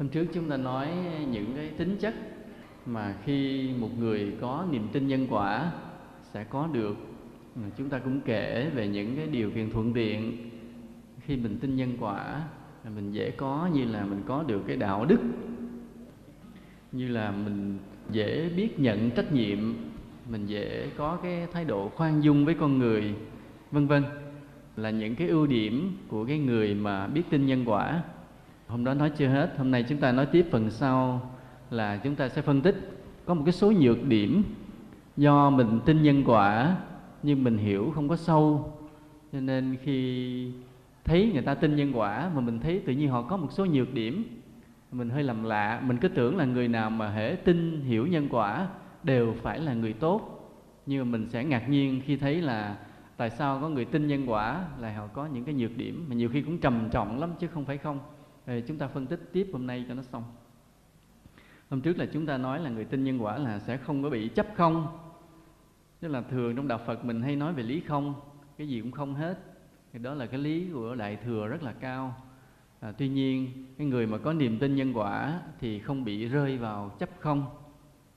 hôm trước chúng ta nói những cái tính chất mà khi một người có niềm tin nhân quả sẽ có được. Chúng ta cũng kể về những cái điều kiện thuận tiện. Khi mình tin nhân quả, mình dễ có như là mình có được cái đạo đức. Như là mình dễ biết nhận trách nhiệm, mình dễ có cái thái độ khoan dung với con người, vân vân. Là những cái ưu điểm của cái người mà biết tin nhân quả hôm đó nói chưa hết. Hôm nay chúng ta nói tiếp phần sau là chúng ta sẽ phân tích có một cái số nhược điểm do mình tin nhân quả nhưng mình hiểu không có sâu. Cho nên khi thấy người ta tin nhân quả mà mình thấy tự nhiên họ có một số nhược điểm, mình hơi làm lạ. Mình cứ tưởng là người nào mà hễ tin, hiểu nhân quả đều phải là người tốt. Nhưng mà mình sẽ ngạc nhiên khi thấy là tại sao có người tin nhân quả là họ có những cái nhược điểm mà nhiều khi cũng trầm trọng lắm chứ không phải không thì chúng ta phân tích tiếp hôm nay cho nó xong. Hôm trước là chúng ta nói là người tin nhân quả là sẽ không có bị chấp không. Tức là thường trong đạo phật mình hay nói về lý không cái gì cũng không hết. Thì đó là cái lý của đại thừa rất là cao. À, tuy nhiên cái người mà có niềm tin nhân quả thì không bị rơi vào chấp không.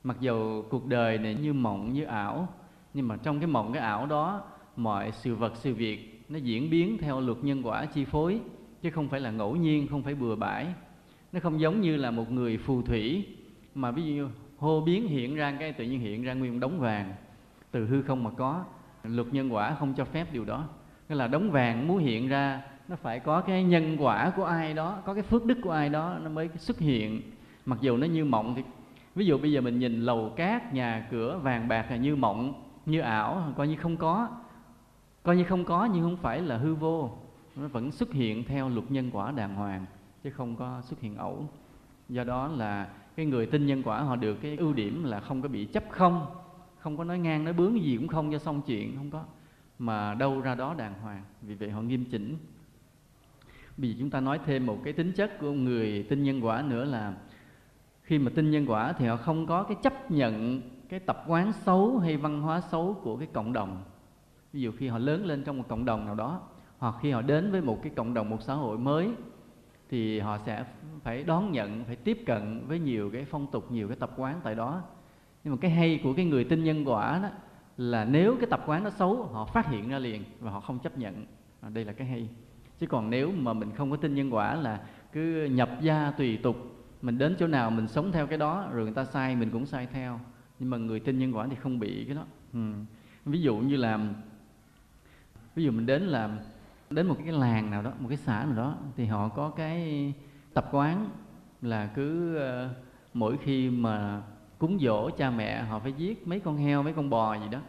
Mặc dù cuộc đời này như mộng như ảo nhưng mà trong cái mộng cái ảo đó mọi sự vật sự việc nó diễn biến theo luật nhân quả chi phối chứ không phải là ngẫu nhiên, không phải bừa bãi. Nó không giống như là một người phù thủy mà ví dụ hô biến hiện ra cái tự nhiên hiện ra nguyên đống vàng. Từ hư không mà có, luật nhân quả không cho phép điều đó. Nghĩa là đống vàng muốn hiện ra, nó phải có cái nhân quả của ai đó, có cái phước đức của ai đó, nó mới xuất hiện. Mặc dù nó như mộng thì, ví dụ bây giờ mình nhìn lầu cát, nhà cửa, vàng bạc là như mộng, như ảo, coi như không có. Coi như không có nhưng không phải là hư vô nó vẫn xuất hiện theo luật nhân quả đàng hoàng, chứ không có xuất hiện ẩu. Do đó là cái người tin nhân quả, họ được cái ưu điểm là không có bị chấp không không có nói ngang, nói bướng gì cũng không cho xong chuyện, không có. Mà đâu ra đó đàng hoàng, vì vậy họ nghiêm chỉnh. Bây giờ chúng ta nói thêm một cái tính chất của người tin nhân quả nữa là, khi mà tin nhân quả thì họ không có cái chấp nhận cái tập quán xấu hay văn hóa xấu của cái cộng đồng. Ví dụ khi họ lớn lên trong một cộng đồng nào đó hoặc khi họ đến với một cái cộng đồng một xã hội mới thì họ sẽ phải đón nhận phải tiếp cận với nhiều cái phong tục nhiều cái tập quán tại đó. Nhưng mà cái hay của cái người tin nhân quả đó là nếu cái tập quán nó xấu họ phát hiện ra liền và họ không chấp nhận. À, đây là cái hay. Chứ còn nếu mà mình không có tin nhân quả là cứ nhập gia tùy tục mình đến chỗ nào mình sống theo cái đó rồi người ta sai mình cũng sai theo. Nhưng mà người tin nhân quả thì không bị cái đó. Ừ. ví dụ như là ví dụ mình đến làm đến một cái làng nào đó một cái xã nào đó thì họ có cái tập quán là cứ uh, mỗi khi mà cúng dỗ cha mẹ họ phải giết mấy con heo mấy con bò gì đó.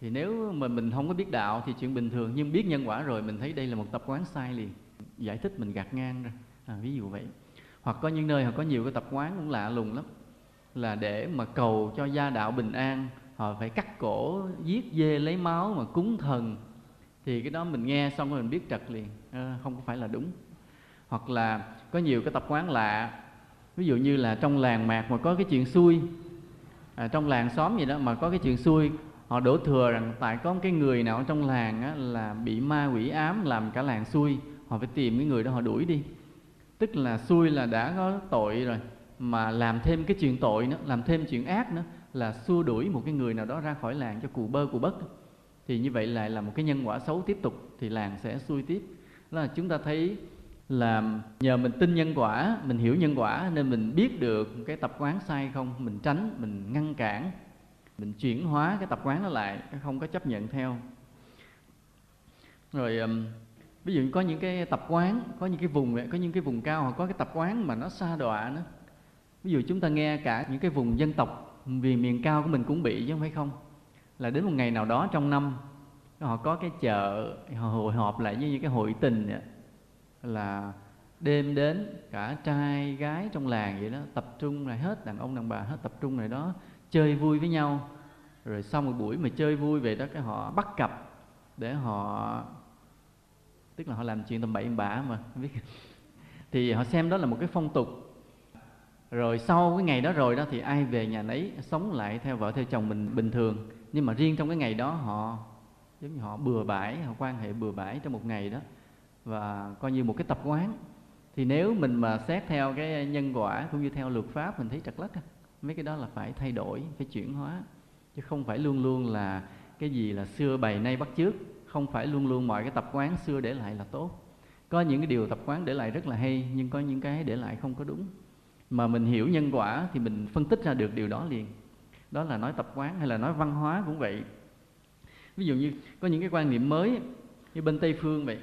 Thì nếu mà mình không có biết đạo thì chuyện bình thường nhưng biết nhân quả rồi mình thấy đây là một tập quán sai liền. Giải thích mình gạt ngang ra. À, ví dụ vậy. Hoặc có những nơi họ có nhiều cái tập quán cũng lạ lùng lắm là để mà cầu cho gia đạo bình an họ phải cắt cổ giết dê lấy máu mà cúng thần thì cái đó mình nghe xong rồi mình biết trật liền. À, không có phải là đúng. Hoặc là có nhiều cái tập quán lạ. Ví dụ như là trong làng mạc mà có cái chuyện xui à, trong làng xóm gì đó mà có cái chuyện xui họ đổ thừa rằng tại có một cái người nào trong làng á, là bị ma quỷ ám làm cả làng xui họ phải tìm cái người đó họ đuổi đi. Tức là xui là đã có tội rồi mà làm thêm cái chuyện tội nữa làm thêm chuyện ác nữa là xua đuổi một cái người nào đó ra khỏi làng cho cù bơ cù bất thì như vậy lại là một cái nhân quả xấu tiếp tục thì làng sẽ xuôi tiếp. Đó là chúng ta thấy là nhờ mình tin nhân quả, mình hiểu nhân quả nên mình biết được cái tập quán sai không, mình tránh, mình ngăn cản, mình chuyển hóa cái tập quán nó lại, không có chấp nhận theo. Rồi ví dụ có những cái tập quán, có những cái vùng, có những cái vùng cao hoặc có cái tập quán mà nó xa đọa nữa ví dụ chúng ta nghe cả những cái vùng dân tộc vì miền cao của mình cũng bị chứ không phải không là đến một ngày nào đó trong năm họ có cái chợ họ hội họp lại như cái hội tình vậy, là đêm đến cả trai gái trong làng vậy đó tập trung lại hết đàn ông đàn bà hết tập trung lại đó chơi vui với nhau. Rồi sau một buổi mà chơi vui về đó cái họ bắt cặp để họ tức là họ làm chuyện tầm bậy bạ mà không biết. Thì họ xem đó là một cái phong tục. Rồi sau cái ngày đó rồi đó thì ai về nhà nấy sống lại theo vợ theo chồng mình bình thường nhưng mà riêng trong cái ngày đó họ, giống như họ bừa bãi, họ quan hệ bừa bãi trong một ngày đó, và coi như một cái tập quán. Thì nếu mình mà xét theo cái nhân quả cũng như theo luật pháp, mình thấy trật lất mấy cái đó là phải thay đổi, phải chuyển hóa. Chứ không phải luôn luôn là cái gì là xưa bày nay bắt trước không phải luôn luôn mọi cái tập quán xưa để lại là tốt. Có những cái điều tập quán để lại rất là hay, nhưng có những cái để lại không có đúng. Mà mình hiểu nhân quả thì mình phân tích ra được điều đó liền đó là nói tập quán hay là nói văn hóa cũng vậy. Ví dụ như có những cái quan niệm mới như bên tây phương vậy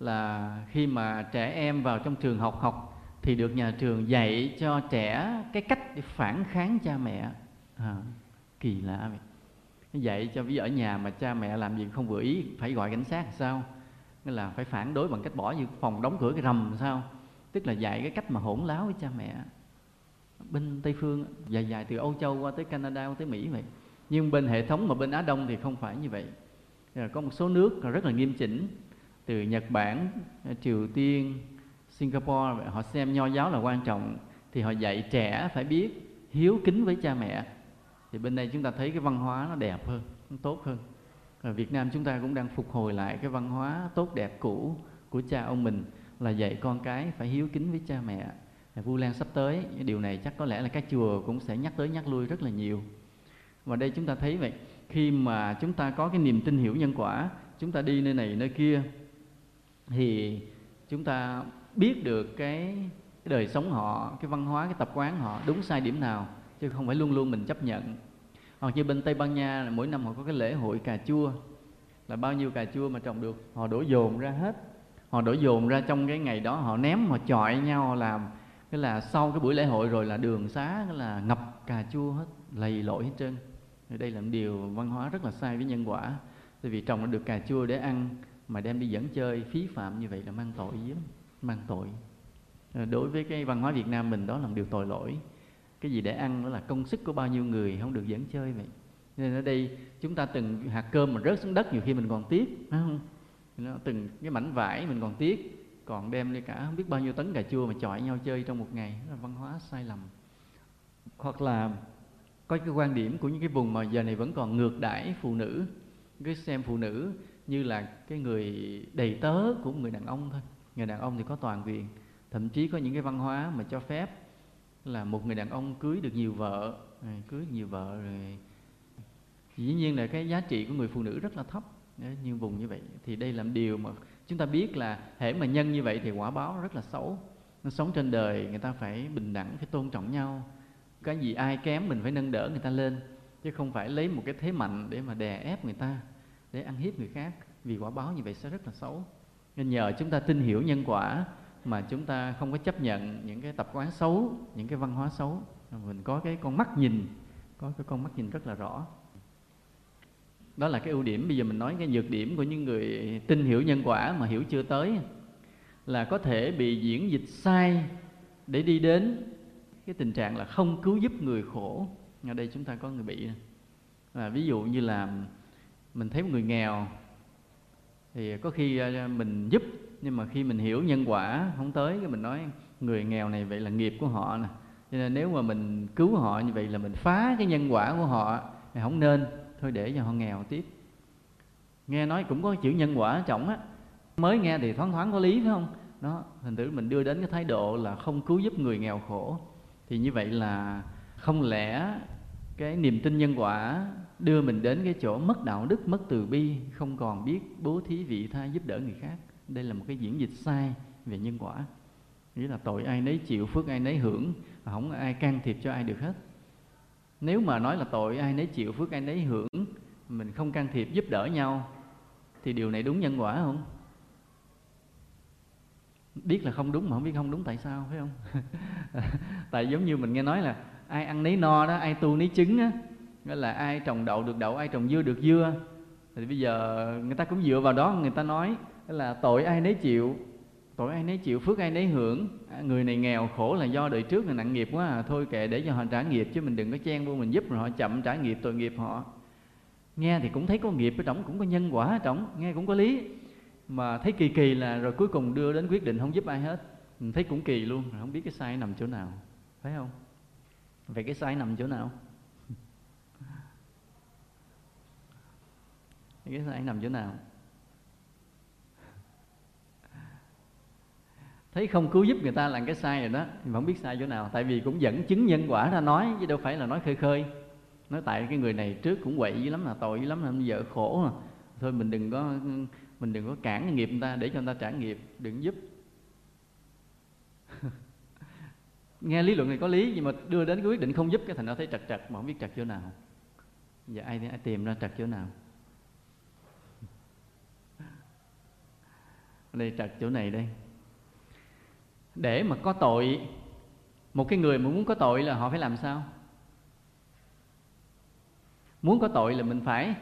là khi mà trẻ em vào trong trường học học thì được nhà trường dạy cho trẻ cái cách để phản kháng cha mẹ. À, kỳ lạ vậy. Dạy cho ví dụ ở nhà mà cha mẹ làm gì không vừa ý phải gọi cảnh sát sao? Nên là phải phản đối bằng cách bỏ như phòng đóng cửa cái rầm sao? Tức là dạy cái cách mà hỗn láo với cha mẹ bên tây phương dài dài từ âu châu qua tới canada, qua tới mỹ vậy. Nhưng bên hệ thống mà bên á đông thì không phải như vậy. Ờ, có một số nước rất là nghiêm chỉnh, từ nhật bản ờ, triều tiên, singapore họ xem nho giáo là quan trọng, thì họ dạy trẻ phải biết hiếu kính với cha mẹ. Thì bên đây chúng ta thấy cái văn hóa nó đẹp hơn, nó tốt hơn. Ở Việt Nam chúng ta cũng đang phục hồi lại cái văn hóa tốt đẹp cũ của cha ông mình là dạy con cái phải hiếu kính với cha mẹ. Vu Lan sắp tới điều này chắc có lẽ là các chùa cũng sẽ nhắc tới nhắc lui rất là nhiều. Và đây chúng ta thấy vậy khi mà chúng ta có cái niềm tin hiểu nhân quả chúng ta đi nơi này nơi kia thì chúng ta biết được cái, cái đời sống họ cái văn hóa cái tập quán họ đúng sai điểm nào chứ không phải luôn luôn mình chấp nhận. Hoặc như bên tây ban nha là mỗi năm họ có cái lễ hội cà chua. Là bao nhiêu cà chua mà trồng được họ đổ dồn ra hết. Họ đổ dồn ra trong cái ngày đó họ ném họ chọi nhau họ làm cái là sau cái buổi lễ hội rồi là đường xá là ngập cà chua hết, lầy lội hết trơn. Thì đây là một điều văn hóa rất là sai với nhân quả. Tại vì trồng được cà chua để ăn mà đem đi dẫn chơi, phí phạm như vậy là mang tội lắm mang tội. Ờ, đối với cái văn hóa Việt Nam mình đó là một điều tội lỗi. Cái gì để ăn đó là công sức của bao nhiêu người không được dẫn chơi vậy. Nên ở đây chúng ta từng hạt cơm mà rớt xuống đất nhiều khi mình còn tiếc, phải không? Nó từng cái mảnh vải mình còn tiếc còn đem đi cả, không biết bao nhiêu tấn cà chua mà chọi nhau chơi trong một ngày. Đó là văn hóa sai lầm. Hoặc là có cái quan điểm của những cái vùng mà giờ này vẫn còn ngược đãi phụ nữ, cứ xem phụ nữ như là cái người đầy tớ của người đàn ông thôi. Người đàn ông thì có toàn quyền, thậm chí có những cái văn hóa mà cho phép là một người đàn ông cưới được nhiều vợ, rồi cưới nhiều vợ rồi. Dĩ nhiên là cái giá trị của người phụ nữ rất là thấp như vùng như vậy. Thì đây là điều mà chúng ta biết là hễ mà nhân như vậy thì quả báo rất là xấu. Nó sống trên đời, người ta phải bình đẳng, phải tôn trọng nhau. Cái gì ai kém mình phải nâng đỡ người ta lên, chứ không phải lấy một cái thế mạnh để mà đè ép người ta, để ăn hiếp người khác, vì quả báo như vậy sẽ rất là xấu. Nên nhờ chúng ta tin hiểu nhân quả mà chúng ta không có chấp nhận những cái tập quán xấu, những cái văn hóa xấu. Mình có cái con mắt nhìn, có cái con mắt nhìn rất là rõ đó là cái ưu điểm. Bây giờ mình nói cái nhược điểm của những người tin hiểu nhân quả mà hiểu chưa tới, là có thể bị diễn dịch sai để đi đến cái tình trạng là không cứu giúp người khổ. Ở đây chúng ta có người bị. Là ví dụ như là mình thấy một người nghèo, thì có khi à, mình giúp, nhưng mà khi mình hiểu nhân quả không tới, cái mình nói người nghèo này vậy là nghiệp của họ nè. Cho nên nếu mà mình cứu họ như vậy là mình phá cái nhân quả của họ thì không nên thôi để cho họ nghèo tiếp. Nghe nói cũng có chữ nhân quả trọng á. Mới nghe thì thoáng thoáng có lý, phải không? Đó, thành thử mình đưa đến cái thái độ là không cứu giúp người nghèo khổ. Thì như vậy là không lẽ cái niềm tin nhân quả đưa mình đến cái chỗ mất đạo đức, mất từ bi, không còn biết bố thí vị tha giúp đỡ người khác? Đây là một cái diễn dịch sai về nhân quả. Nghĩa là tội ai nấy chịu, phước ai nấy hưởng không ai can thiệp cho ai được hết nếu mà nói là tội ai nấy chịu, phước ai nấy hưởng, mình không can thiệp giúp đỡ nhau, thì điều này đúng nhân quả không? Biết là không đúng mà không biết không đúng tại sao, phải không? Tại giống như mình nghe nói là ai ăn nấy no đó, ai tu nấy trứng á, nghĩa là ai trồng đậu được đậu, ai trồng dưa được dưa. Thì bây giờ người ta cũng dựa vào đó, người ta nói là tội ai nấy chịu tội ai nấy chịu phước ai nấy hưởng. À, người này nghèo khổ là do đời trước là nặng nghiệp quá à. thôi kệ để cho họ trả nghiệp chứ mình đừng có chen vô mình giúp rồi họ chậm trả nghiệp tội nghiệp họ. Nghe thì cũng thấy có nghiệp ở trong cũng có nhân quả ở trong nghe cũng có lý. Mà thấy kỳ kỳ là rồi cuối cùng đưa đến quyết định không giúp ai hết. Mình thấy cũng kỳ luôn không biết cái sai nằm chỗ nào phải không? Vậy cái sai nằm chỗ nào? Cái sai nằm chỗ nào? Thấy không cứu giúp người ta làm cái sai rồi đó, thì không biết sai chỗ nào. Tại vì cũng dẫn chứng nhân quả ra nói, chứ đâu phải là nói khơi khơi. Nói tại cái người này trước cũng quậy dữ lắm là tội dữ lắm là vợ khổ mà. Thôi mình đừng có, mình đừng có cản nghiệp người ta, để cho người ta trả nghiệp, đừng giúp. Nghe lý luận này có lý, nhưng mà đưa đến cái quyết định không giúp cái thành ra thấy trật trật, mà không biết trật chỗ nào. Giờ ai ai tìm ra trật chỗ nào? Đây, trật chỗ này đây để mà có tội. Một cái người mà muốn có tội là họ phải làm sao? Muốn có tội là mình phải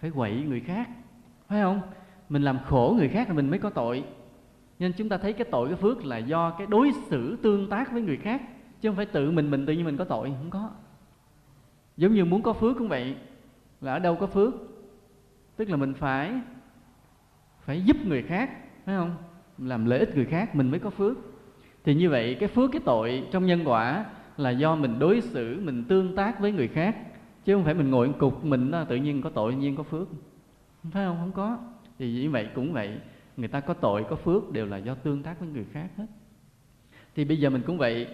phải quậy người khác, phải không? Mình làm khổ người khác là mình mới có tội. Nên chúng ta thấy cái tội, cái phước là do cái đối xử tương tác với người khác, chứ không phải tự mình mình tự nhiên mình có tội, không có. Giống như muốn có phước cũng vậy, là ở đâu có phước? Tức là mình phải phải giúp người khác, phải không? Làm lợi ích người khác, mình mới có phước thì như vậy cái phước cái tội trong nhân quả là do mình đối xử mình tương tác với người khác chứ không phải mình ngồi cục mình đó, tự nhiên có tội tự nhiên có phước. Phải không? Không có. Thì như vậy cũng vậy người ta có tội có phước đều là do tương tác với người khác hết. Thì bây giờ mình cũng vậy.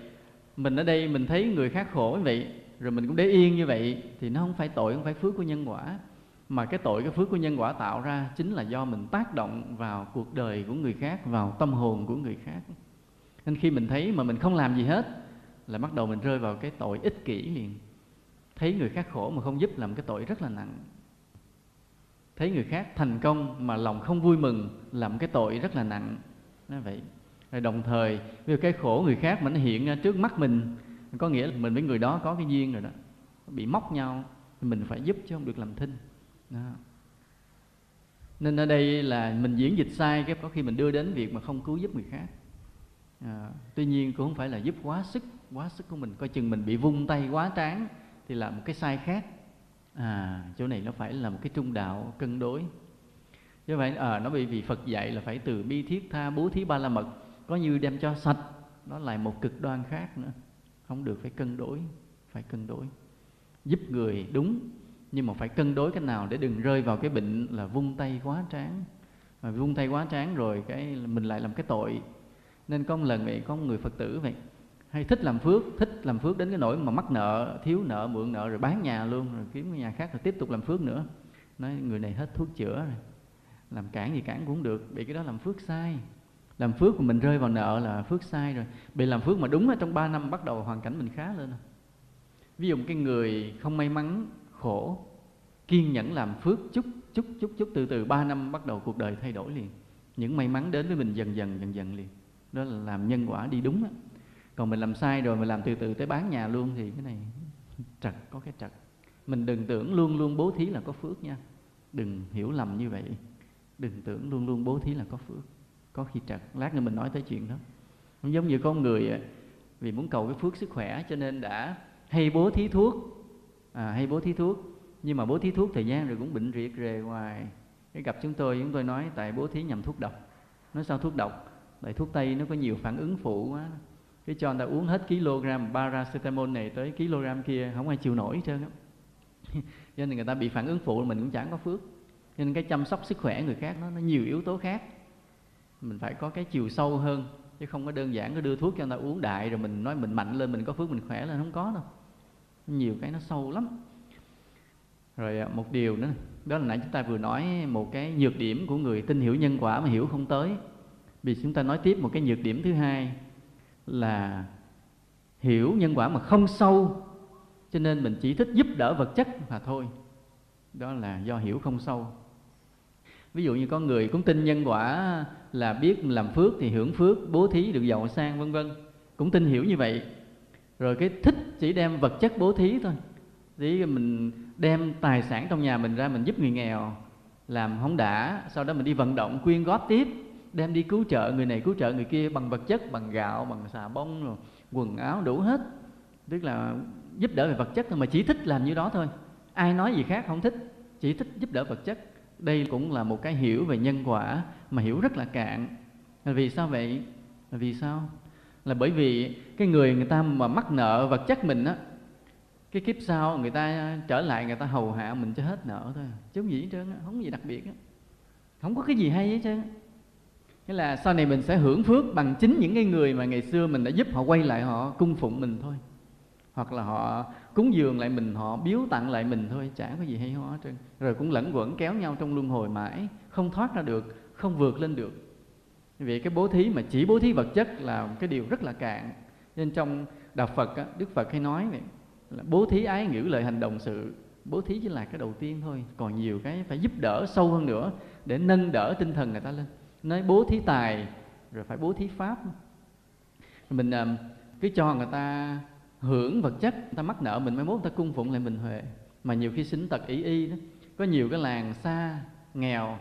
Mình ở đây mình thấy người khác khổ như vậy rồi mình cũng để yên như vậy thì nó không phải tội không phải phước của nhân quả. Mà cái tội cái phước của nhân quả tạo ra chính là do mình tác động vào cuộc đời của người khác vào tâm hồn của người khác nên khi mình thấy mà mình không làm gì hết, là bắt đầu mình rơi vào cái tội ích kỷ liền. Thấy người khác khổ mà không giúp làm cái tội rất là nặng. Thấy người khác thành công mà lòng không vui mừng làm cái tội rất là nặng. Nó vậy. Rồi đồng thời vì cái khổ người khác mà nó hiện ra trước mắt mình, có nghĩa là mình với người đó có cái duyên rồi đó. Bị móc nhau, mình phải giúp chứ không được làm thinh. Đó. nên ở đây là mình diễn dịch sai cái có khi mình đưa đến việc mà không cứu giúp người khác à, tuy nhiên cũng không phải là giúp quá sức quá sức của mình. Coi chừng mình bị vung tay quá tráng thì là một cái sai khác. À chỗ này nó phải là một cái trung đạo cân đối. Như vậy à, nó bị vì Phật dạy là phải từ bi thiết tha bố thí ba la mật. Có như đem cho sạch nó lại một cực đoan khác nữa. Không được phải cân đối phải cân đối. Giúp người đúng nhưng mà phải cân đối cái nào để đừng rơi vào cái bệnh là vung tay quá tráng. Mà vung tay quá tráng rồi cái mình lại làm cái tội nên có một lần vậy có một người phật tử vậy. Hay thích làm phước, thích làm phước đến cái nỗi mà mắc nợ, thiếu nợ, mượn nợ rồi bán nhà luôn, rồi kiếm cái nhà khác rồi tiếp tục làm phước nữa. Nói người này hết thuốc chữa rồi. Làm cản gì cản cũng không được, bị cái đó làm phước sai. Làm phước của mình rơi vào nợ là phước sai rồi. Bị làm phước mà đúng là trong 3 năm bắt đầu hoàn cảnh mình khá lên ví dụ cái người không may mắn, khổ, kiên nhẫn làm phước chút chút chút chút, từ từ 3 năm bắt đầu cuộc đời thay đổi liền. Những may mắn đến với mình dần dần dần dần liền đó là làm nhân quả đi đúng đó. còn mình làm sai rồi mình làm từ từ tới bán nhà luôn thì cái này trật có cái trật. Mình đừng tưởng luôn luôn bố thí là có phước nha. Đừng hiểu lầm như vậy. Đừng tưởng luôn luôn bố thí là có phước. Có khi trật. Lát nữa mình nói tới chuyện đó. Giống như con người vì muốn cầu cái phước sức khỏe cho nên đã hay bố thí thuốc. À, hay bố thí thuốc. Nhưng mà bố thí thuốc thời gian rồi cũng bệnh riệt rề hoài. Cái gặp chúng tôi chúng tôi nói tại bố thí nhầm thuốc độc. Nói sao thuốc độc? Tại thuốc tây nó có nhiều phản ứng phụ quá. Cái cho người ta uống hết kg paracetamol này tới kg kia không ai chịu nổi hết trơn á. Cho nên người ta bị phản ứng phụ mình cũng chẳng có phước. Cho nên cái chăm sóc sức khỏe người khác nó, nó nhiều yếu tố khác. Mình phải có cái chiều sâu hơn chứ không có đơn giản cứ đưa thuốc cho người ta uống đại rồi mình nói mình mạnh lên mình có phước mình khỏe lên không có đâu. Nhiều cái nó sâu lắm. Rồi à, một điều nữa đó là nãy chúng ta vừa nói một cái nhược điểm của người tin hiểu nhân quả mà hiểu không tới vì chúng ta nói tiếp một cái nhược điểm thứ hai là hiểu nhân quả mà không sâu, cho nên mình chỉ thích giúp đỡ vật chất mà thôi. Đó là do hiểu không sâu. Ví dụ như có người cũng tin nhân quả là biết làm phước thì hưởng phước, bố thí được giàu sang, vân vân. Cũng tin hiểu như vậy. Rồi cái thích chỉ đem vật chất bố thí thôi. Thì mình đem tài sản trong nhà mình ra mình giúp người nghèo, làm không đã sau đó mình đi vận động, quyên góp tiếp đem đi cứu trợ người này, cứu trợ người kia bằng vật chất, bằng gạo, bằng xà bông, rồi quần áo đủ hết. Tức là giúp đỡ về vật chất thôi, mà chỉ thích làm như đó thôi. Ai nói gì khác không thích, chỉ thích giúp đỡ vật chất. Đây cũng là một cái hiểu về nhân quả mà hiểu rất là cạn. Là vì sao vậy? Là vì sao? Là bởi vì cái người người ta mà mắc nợ vật chất mình á, cái kiếp sau người ta trở lại, người ta hầu hạ mình cho hết nợ thôi. Chứ không gì hết trơn không gì đặc biệt á. Không có cái gì hay hết trơn nghĩa là sau này mình sẽ hưởng phước bằng chính những cái người mà ngày xưa mình đã giúp họ quay lại họ cung phụng mình thôi. Hoặc là họ cúng dường lại mình họ biếu tặng lại mình thôi chả có gì hay ho hết trơn. Rồi cũng lẫn quẩn kéo nhau trong luân hồi mãi không thoát ra được không vượt lên được. Vì cái bố thí mà chỉ bố thí vật chất là cái điều rất là cạn. Nên trong đạo Phật á, Đức Phật hay nói này là bố thí ái ngữ lời hành động sự bố thí chỉ là cái đầu tiên thôi. Còn nhiều cái phải giúp đỡ sâu hơn nữa để nâng đỡ tinh thần người ta lên nói bố thí tài, rồi phải bố thí pháp. Mình ờ, cứ cho người ta hưởng vật chất, người ta mắc nợ mình mới mốt người ta cung phụng lại mình huệ. Mà nhiều khi sinh tật ý y đó, có nhiều cái làng xa, nghèo,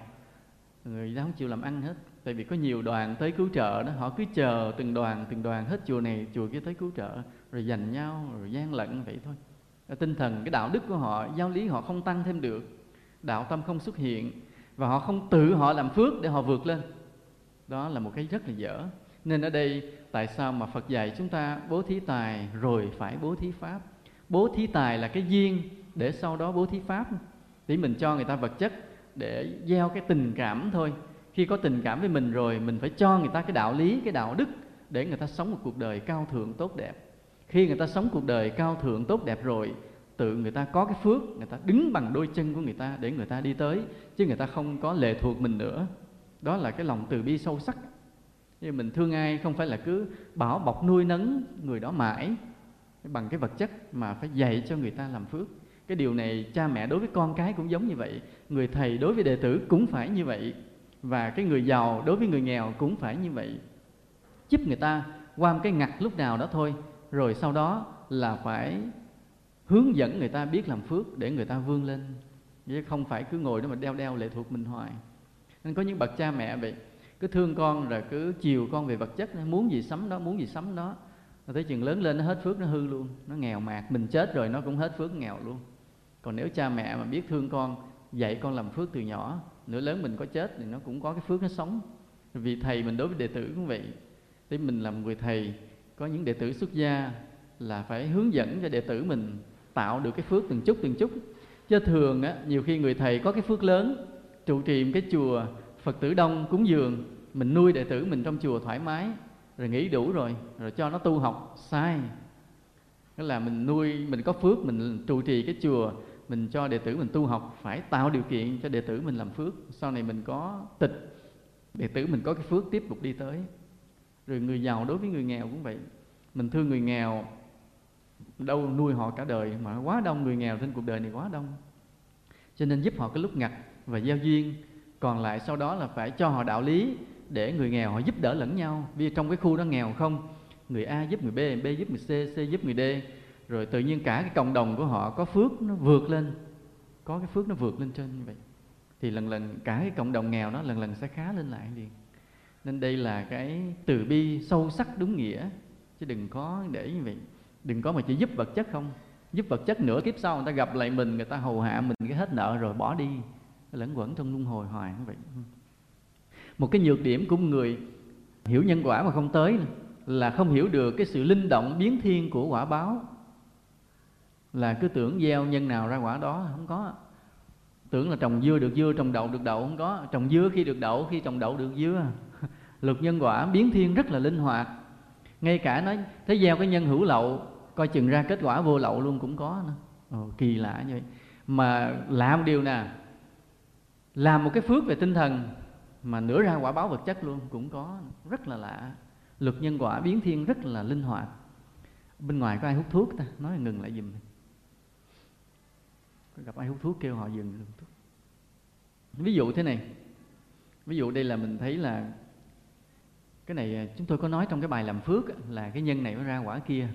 người ta không chịu làm ăn hết. Tại vì có nhiều đoàn tới cứu trợ đó, họ cứ chờ từng đoàn từng đoàn hết chùa này, chùa kia tới cứu trợ, rồi giành nhau, rồi gian lận vậy thôi. Tinh thần, cái đạo đức của họ, giáo lý họ không tăng thêm được, đạo tâm không xuất hiện và họ không tự họ làm phước để họ vượt lên. Đó là một cái rất là dở. Nên ở đây, tại sao mà Phật dạy chúng ta bố thí tài rồi phải bố thí pháp? Bố thí tài là cái duyên để sau đó bố thí pháp. Để mình cho người ta vật chất để gieo cái tình cảm thôi. Khi có tình cảm với mình rồi, mình phải cho người ta cái đạo lý, cái đạo đức để người ta sống một cuộc đời cao thượng tốt đẹp. Khi người ta sống cuộc đời cao thượng tốt đẹp rồi tự người ta có cái phước, người ta đứng bằng đôi chân của người ta để người ta đi tới, chứ người ta không có lệ thuộc mình nữa. Đó là cái lòng từ bi sâu sắc. Nhưng mình thương ai không phải là cứ bảo bọc nuôi nấng người đó mãi, bằng cái vật chất mà phải dạy cho người ta làm phước. Cái điều này cha mẹ đối với con cái cũng giống như vậy, người thầy đối với đệ tử cũng phải như vậy, và cái người giàu đối với người nghèo cũng phải như vậy. Giúp người ta qua một cái ngặt lúc nào đó thôi, rồi sau đó là phải hướng dẫn người ta biết làm phước để người ta vươn lên. Chứ không phải cứ ngồi đó mà đeo đeo lệ thuộc mình hoài. Nên có những bậc cha mẹ vậy, cứ thương con rồi cứ chiều con về vật chất muốn gì sắm đó, muốn gì sắm đó. Rồi tới chừng lớn lên nó hết phước, nó hư luôn, nó nghèo mạt, mình chết rồi nó cũng hết phước, nghèo luôn. Còn nếu cha mẹ mà biết thương con, dạy con làm phước từ nhỏ nữa lớn mình có chết thì nó cũng có cái phước nó sống. Vì thầy mình đối với đệ tử cũng vậy. Thế mình làm người thầy, có những đệ tử xuất gia là phải hướng dẫn cho đệ tử mình tạo được cái phước từng chút từng chút. Chứ thường á, nhiều khi người thầy có cái phước lớn, trụ trì một cái chùa phật tử đông cúng dường, mình nuôi đệ tử mình trong chùa thoải mái, rồi nghĩ đủ rồi rồi cho nó tu học, sai. Tức là mình nuôi, mình có phước, mình trụ trì cái chùa, mình cho đệ tử mình tu học, phải tạo điều kiện cho đệ tử mình làm phước. Sau này mình có tịch, đệ tử mình có cái phước tiếp tục đi tới. Rồi người giàu đối với người nghèo cũng vậy. Mình thương người nghèo đâu nuôi họ cả đời mà quá đông người nghèo trên cuộc đời này quá đông. Cho nên giúp họ cái lúc ngặt và giao duyên còn lại sau đó là phải cho họ đạo lý để người nghèo họ giúp đỡ lẫn nhau. Vì trong cái khu đó nghèo không người A giúp người B, B giúp người C, C giúp người D rồi tự nhiên cả cái cộng đồng của họ có phước nó vượt lên có cái phước nó vượt lên trên như vậy thì lần lần cả cái cộng đồng nghèo nó lần lần sẽ khá lên lại liền. Nên đây là cái từ bi sâu sắc đúng nghĩa chứ đừng có để như vậy đừng có mà chỉ giúp vật chất không. Giúp vật chất nửa kiếp sau người ta gặp lại mình, người ta hầu hạ mình cái hết nợ rồi bỏ đi. Lẫn quẩn trong luân hồi hoài như vậy. Một cái nhược điểm của người hiểu nhân quả mà không tới là không hiểu được cái sự linh động biến thiên của quả báo. Là cứ tưởng gieo nhân nào ra quả đó, không có. Tưởng là trồng dưa được dưa, trồng đậu được đậu, không có. Trồng dưa khi được đậu, khi trồng đậu được dưa. Luật nhân quả biến thiên rất là linh hoạt ngay cả nói thế gieo cái nhân hữu lậu coi chừng ra kết quả vô lậu luôn cũng có nữa. Ồ, kỳ lạ như vậy. Mà làm một điều nè làm một cái phước về tinh thần mà nửa ra quả báo vật chất luôn cũng có rất là lạ. Luật nhân quả biến thiên rất là linh hoạt. Bên ngoài có ai hút thuốc ta? Nói ngừng lại giùm gặp ai hút thuốc kêu họ dừng hút thuốc ví dụ thế này. Ví dụ đây là mình thấy là cái này à, chúng tôi có nói trong cái bài làm phước là cái nhân này nó ra quả kia.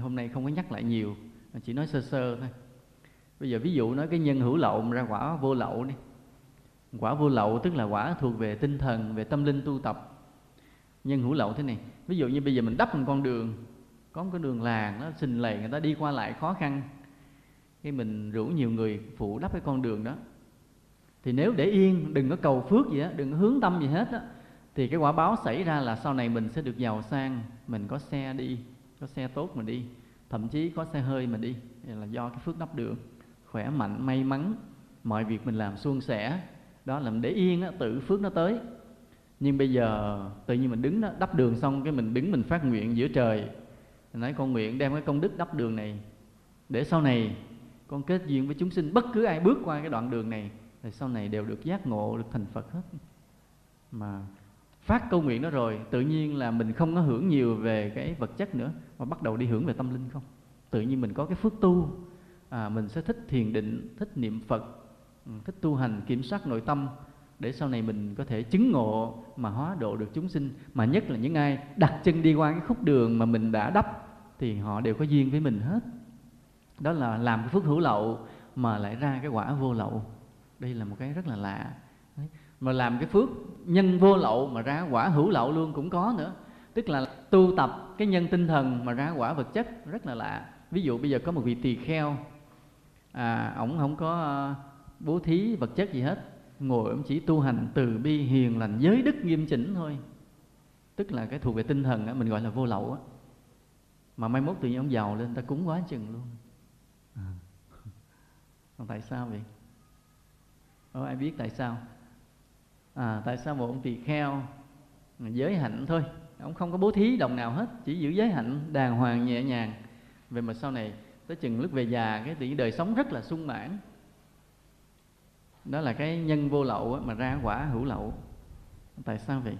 Hôm nay không có nhắc lại nhiều chỉ nói sơ sơ thôi. Bây giờ ví dụ nói cái nhân hữu lậu ra quả vô lậu đi. Quả vô lậu tức là quả thuộc về tinh thần, về tâm linh tu tập. Nhân hữu lậu thế này, ví dụ như bây giờ mình đắp một con đường, có một cái đường làng nó xình lầy, người ta đi qua lại khó khăn. Khi mình rủ nhiều người phụ đắp cái con đường đó. Thì nếu để yên, đừng có cầu phước gì á, đừng có hướng tâm gì hết á thì cái quả báo xảy ra là sau này mình sẽ được giàu sang mình có xe đi có xe tốt mà đi thậm chí có xe hơi mà đi. Là do cái phước đắp được, khỏe mạnh may mắn mọi việc mình làm suôn sẻ. Đó làm để yên á, tự phước nó tới. Nhưng bây giờ tự nhiên mình đứng đó đắp đường xong cái mình đứng mình phát nguyện giữa trời. Mình nói con nguyện đem cái công đức đắp đường này để sau này con kết duyên với chúng sinh bất cứ ai bước qua cái đoạn đường này thì sau này đều được giác ngộ được thành phật hết. Mà phát câu nguyện đó rồi tự nhiên là mình không có hưởng nhiều về cái vật chất nữa mà bắt đầu đi hưởng về tâm linh không? Tự nhiên mình có cái phước tu à, mình sẽ thích thiền định thích niệm phật ừ, thích tu hành kiểm soát nội tâm để sau này mình có thể chứng ngộ mà hóa độ được chúng sinh. Mà nhất là những ai đặt chân đi qua cái khúc đường mà mình đã đắp thì họ đều có duyên với mình hết. Đó là làm cái phước hữu lậu mà lại ra cái quả vô lậu. Đây là một cái rất là lạ mà làm cái phước nhân vô lậu mà ra quả hữu lậu luôn cũng có nữa. Tức là tu tập cái nhân tinh thần mà ra quả vật chất rất là lạ. Ví dụ bây giờ có một vị tỳ kheo à ổng không có ờ, bố thí vật chất gì hết. Ngồi ông chỉ tu hành từ bi hiền lành giới đức nghiêm chỉnh thôi. Tức là cái thuộc về tinh thần á, mình gọi là vô lậu á. Mà mai mốt tự nhiên ông giàu lên ta cúng quá chừng luôn. À. tại sao vậy? Ồ, ai biết tại sao à tại sao một ông tỳ kheo à, giới hạnh thôi? Ông không có bố thí đồng nào hết, chỉ giữ giới hạnh, đàng hoàng, nhẹ nhàng. Về mà sau này tới chừng lúc về già, cái tỷ đời sống rất là sung mãn. Đó là cái nhân vô lậu mà ra quả hữu lậu. Tại sao vậy?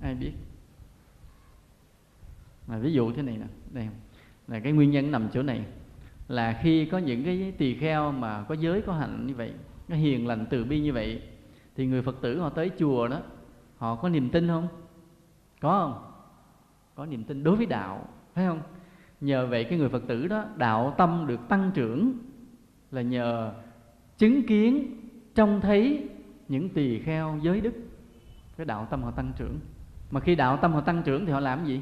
Ai biết? Mà ví dụ thế này nè, đây, là cái nguyên nhân nằm chỗ này. Là khi có những cái tỳ kheo mà có giới, có hạnh như vậy nó hiền lành từ bi như vậy thì người phật tử họ tới chùa đó, họ có niềm tin không? Có không? Có niềm tin đối với đạo, phải không? Nhờ vậy cái người phật tử đó, đạo tâm được tăng trưởng là nhờ chứng kiến, trông thấy những tỳ kheo giới đức. Cái đạo tâm họ tăng trưởng. Mà khi đạo tâm họ tăng trưởng thì họ làm gì?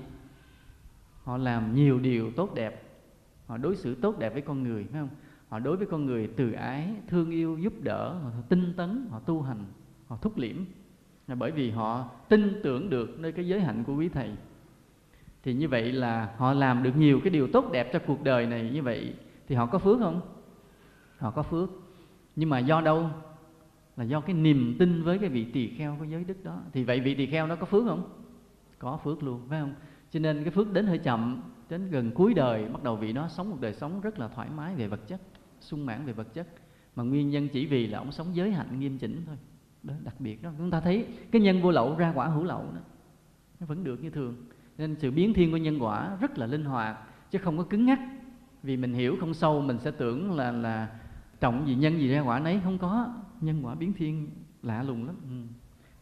Họ làm nhiều điều tốt đẹp. Họ đối xử tốt đẹp với con người, phải không? Họ đối với con người từ ái, thương yêu, giúp đỡ, họ tinh tấn, họ tu hành họ thúc liễm. Là bởi vì họ tin tưởng được nơi cái giới hạnh của quý thầy. Thì như vậy là họ làm được nhiều cái điều tốt đẹp cho cuộc đời này như vậy, thì họ có phước không? Họ có phước. Nhưng mà do đâu? Là do cái niềm tin với cái vị tỳ kheo có giới đức đó. Thì vậy vị tỳ kheo nó có phước không? Có phước luôn, phải không? Cho nên cái phước đến hơi chậm, đến gần cuối đời, bắt đầu vị đó sống một đời sống rất là thoải mái về vật chất, sung mãn về vật chất. Mà nguyên nhân chỉ vì là ông sống giới hạnh, nghiêm chỉnh thôi đó, đặc biệt đó. Chúng ta thấy cái nhân vô lậu ra quả hữu lậu đó, nó vẫn được như thường. Nên sự biến thiên của nhân quả rất là linh hoạt, chứ không có cứng ngắc. Vì mình hiểu không sâu, mình sẽ tưởng là là trọng gì nhân gì ra quả nấy. Không có. Nhân quả biến thiên lạ lùng lắm. Ừ.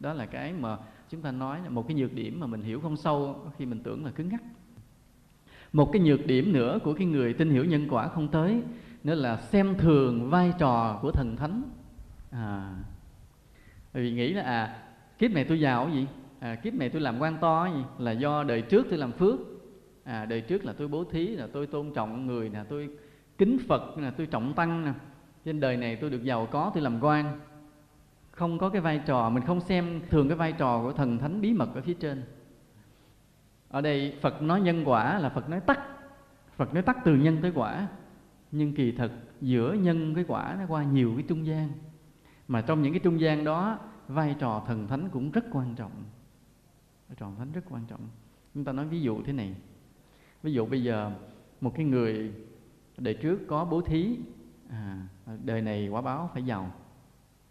đó là cái mà chúng ta nói là một cái nhược điểm mà mình hiểu không sâu khi mình tưởng là cứng ngắc. Một cái nhược điểm nữa của cái người tin hiểu nhân quả không tới, nữa là xem thường vai trò của thần thánh. À vì nghĩ là à kiếp này tôi giàu gì? À, kiếp này tôi làm quan to gì? Là do đời trước tôi làm phước. À đời trước là tôi bố thí là tôi tôn trọng người là tôi kính phật là tôi trọng tăng nè. Trên đời này tôi được giàu có tôi làm quan. Không có cái vai trò mình không xem thường cái vai trò của thần thánh bí mật ở phía trên. Ở đây phật nói nhân quả là phật nói tắt phật nói tắt từ nhân tới quả. Nhưng kỳ thực giữa nhân với quả nó qua nhiều cái trung gian mà trong những cái trung gian đó vai trò thần thánh cũng rất quan trọng. Vai trò thần thánh rất quan trọng. Chúng ta nói ví dụ thế này. Ví dụ bây giờ một cái người đời trước có bố thí à, đời này quả báo phải giàu.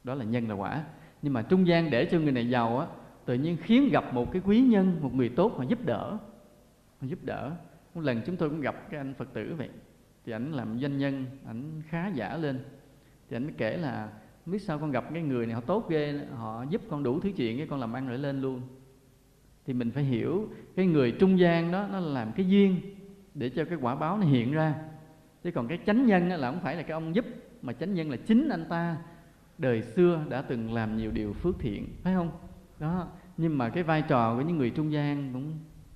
Đó là nhân là quả. Nhưng mà trung gian để cho người này giàu á tự nhiên khiến gặp một cái quý nhân một người tốt mà giúp đỡ. Mà giúp đỡ. Một lần chúng tôi cũng gặp cái anh phật tử vậy. Thì ảnh làm doanh nhân ảnh khá giả lên. Thì ảnh kể là biết sao con gặp cái người này, họ tốt ghê, họ giúp con đủ thứ chuyện cái con làm ăn lại lên luôn. Thì mình phải hiểu cái người trung gian đó, nó làm cái duyên để cho cái quả báo nó hiện ra. Chứ còn cái chánh nhân là không phải là cái ông giúp, mà chánh nhân là chính anh ta. Đời xưa đã từng làm nhiều điều phước thiện, phải không? Đó, nhưng mà cái vai trò của những người trung gian cũng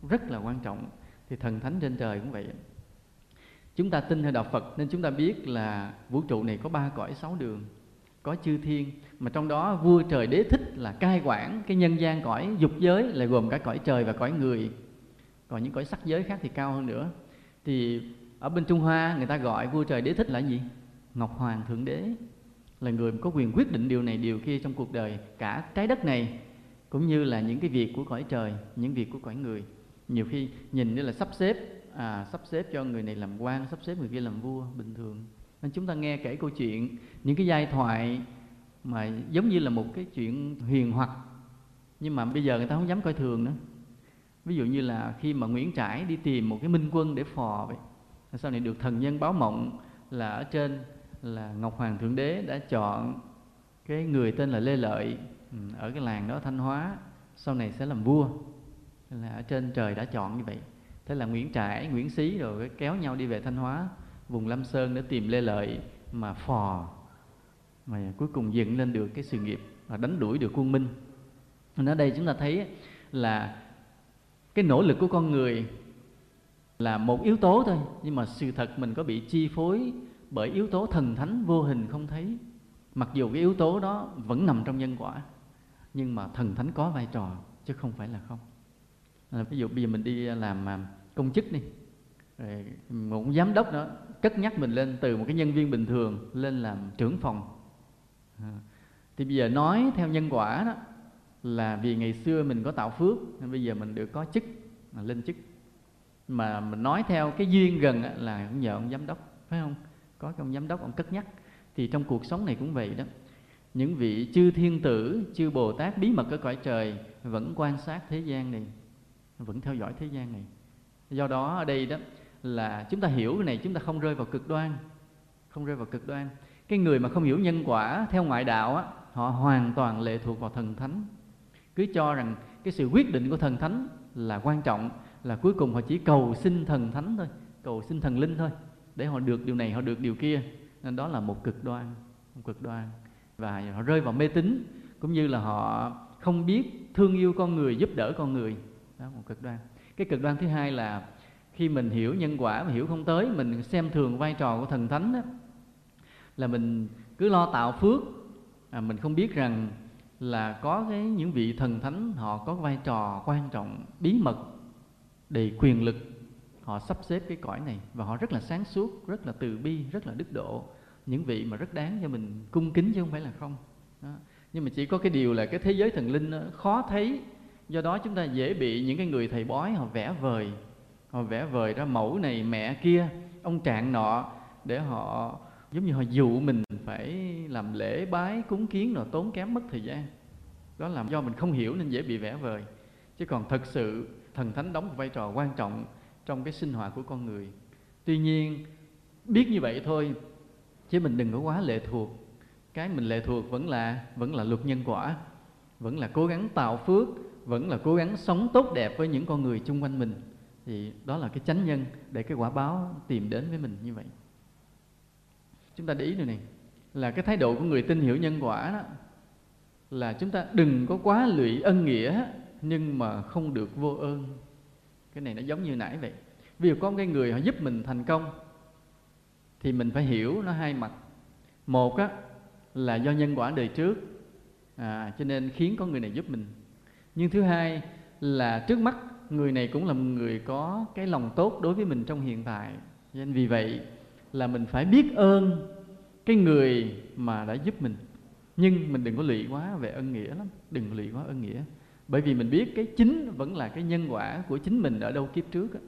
rất là quan trọng. Thì thần thánh trên trời cũng vậy. Chúng ta tin theo đạo phật nên chúng ta biết là vũ trụ này có ba cõi sáu đường có chư thiên. Mà trong đó vua trời đế thích là cai quản cái nhân gian cõi dục giới là gồm cả cõi trời và cõi người. Còn những cõi sắc giới khác thì cao hơn nữa. Thì ở bên Trung Hoa người ta gọi vua trời đế thích là gì? Ngọc Hoàng Thượng Đế. Là người có quyền quyết định điều này điều kia trong cuộc đời cả trái đất này cũng như là những cái việc của cõi trời những việc của cõi người. Nhiều khi nhìn như là sắp xếp à, sắp xếp cho người này làm quan sắp xếp người kia làm vua bình thường nên chúng ta nghe kể câu chuyện những cái giai thoại mà giống như là một cái chuyện huyền hoặc nhưng mà bây giờ người ta không dám coi thường nữa. Ví dụ như là khi mà Nguyễn Trãi đi tìm một cái minh quân để phò vậy sau này được thần nhân báo mộng là ở trên là Ngọc Hoàng Thượng Đế đã chọn cái người tên là Lê Lợi ừ, ở cái làng đó Thanh Hóa sau này sẽ làm vua. Là ở trên trời đã chọn như vậy. Thế là Nguyễn Trãi, Nguyễn Xí rồi kéo nhau đi về Thanh Hóa vùng Lâm Sơn để tìm Lê Lợi mà phò mà cuối cùng dựng lên được cái sự nghiệp và đánh đuổi được quân Minh. Ở đây chúng ta thấy là cái nỗ lực của con người là một yếu tố thôi nhưng mà sự thật mình có bị chi phối bởi yếu tố thần thánh vô hình không thấy. Mặc dù cái yếu tố đó vẫn nằm trong nhân quả nhưng mà thần thánh có vai trò chứ không phải là không. À, ví dụ bây giờ mình đi làm à, công chức đi rồi một giám đốc đó cất nhắc mình lên từ một cái nhân viên bình thường lên làm trưởng phòng. À, thì bây giờ nói theo nhân quả đó là vì ngày xưa mình có tạo phước nên bây giờ mình được có chức mà lên chức. Mà mình nói theo cái duyên gần là cũng nhờ ông giám đốc phải không? Có cái ông giám đốc ông cất nhắc. Thì trong cuộc sống này cũng vậy đó. Những vị chư thiên tử chư bồ tát bí mật ở cõi trời vẫn quan sát thế gian này vẫn theo dõi thế gian này. Do đó ở đây đó là chúng ta hiểu cái này, chúng ta không rơi vào cực đoan, không rơi vào cực đoan. Cái người mà không hiểu nhân quả theo ngoại đạo á, họ hoàn toàn lệ thuộc vào thần thánh. Cứ cho rằng cái sự quyết định của thần thánh là quan trọng, là cuối cùng họ chỉ cầu xin thần thánh thôi, cầu xin thần linh thôi, để họ được điều này, họ được điều kia. Nên đó là một cực đoan, một cực đoan. Và họ rơi vào mê tín, cũng như là họ không biết thương yêu con người, giúp đỡ con người. Đó, một cực đoan. Cái cực đoan thứ hai là khi mình hiểu nhân quả mà hiểu không tới mình xem thường vai trò của thần thánh đó, là mình cứ lo tạo phước. À, mình không biết rằng là có cái những vị thần thánh họ có vai trò quan trọng bí mật đầy quyền lực. Họ sắp xếp cái cõi này và họ rất là sáng suốt rất là từ bi rất là đức độ. Những vị mà rất đáng cho mình cung kính chứ không phải là không. Đó. nhưng mà chỉ có cái điều là cái thế giới thần linh khó thấy. Do đó chúng ta dễ bị những cái người thầy bói họ vẽ vời họ vẽ vời ra mẫu này mẹ kia, ông trạng nọ, để họ, giống như họ dụ mình phải làm lễ bái, cúng kiến rồi tốn kém mất thời gian. Đó là do mình không hiểu nên dễ bị vẽ vời. Chứ còn thật sự, thần thánh đóng một vai trò quan trọng trong cái sinh hoạt của con người. Tuy nhiên, biết như vậy thôi, chứ mình đừng có quá lệ thuộc. Cái mình lệ thuộc vẫn là vẫn là luật nhân quả, vẫn là cố gắng tạo phước, vẫn là cố gắng sống tốt đẹp với những con người chung quanh mình thì đó là cái chánh nhân để cái quả báo tìm đến với mình như vậy. Chúng ta để ý rồi này là cái thái độ của người tin hiểu nhân quả đó là chúng ta đừng có quá lụy ân nghĩa nhưng mà không được vô ơn. Cái này nó giống như nãy vậy. Ví dụ có cái người họ giúp mình thành công thì mình phải hiểu nó hai mặt. Một á là do nhân quả đời trước à, cho nên khiến có người này giúp mình. Nhưng thứ hai là trước mắt người này cũng là một người có cái lòng tốt đối với mình trong hiện tại. Nên vì vậy là mình phải biết ơn cái người mà đã giúp mình. Nhưng mình đừng có lụy quá về ân nghĩa lắm. Đừng lụy quá ân nghĩa. Bởi vì mình biết cái chính vẫn là cái nhân quả của chính mình ở đâu kiếp trước đó.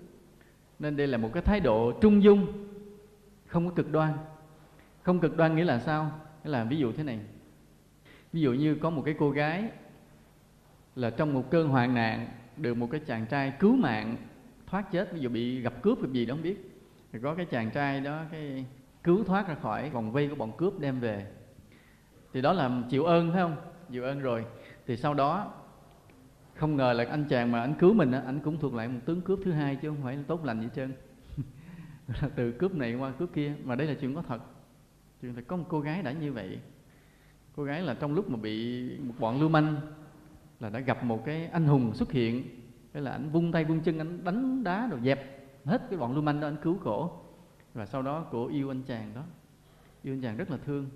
nên đây là một cái thái độ trung dung, không có cực đoan. Không cực đoan nghĩa là sao? Nghĩa là ví dụ thế này. Ví dụ như có một cái cô gái là trong một cơn hoạn nạn được một cái chàng trai cứu mạng thoát chết ví dụ bị gặp cướp gặp gì đó không biết. Thì có cái chàng trai đó cái cứu thoát ra khỏi vòng vây của bọn cướp đem về. Thì đó là chịu ơn phải không? Chịu ơn rồi. Thì sau đó không ngờ là anh chàng mà anh cứu mình á, anh cũng thuộc lại một tướng cướp thứ hai chứ không phải là tốt lành gì trơn. Từ cướp này qua cướp kia mà đây là chuyện có thật. Chuyện là có một cô gái đã như vậy. Cô gái là trong lúc mà bị một bọn lưu manh là đã gặp một cái anh hùng xuất hiện. Thế là anh vung tay vung chân, anh đánh đá rồi dẹp hết cái bọn lưu manh đó, anh cứu cổ và sau đó cổ yêu anh chàng đó. Yêu anh chàng rất là thương.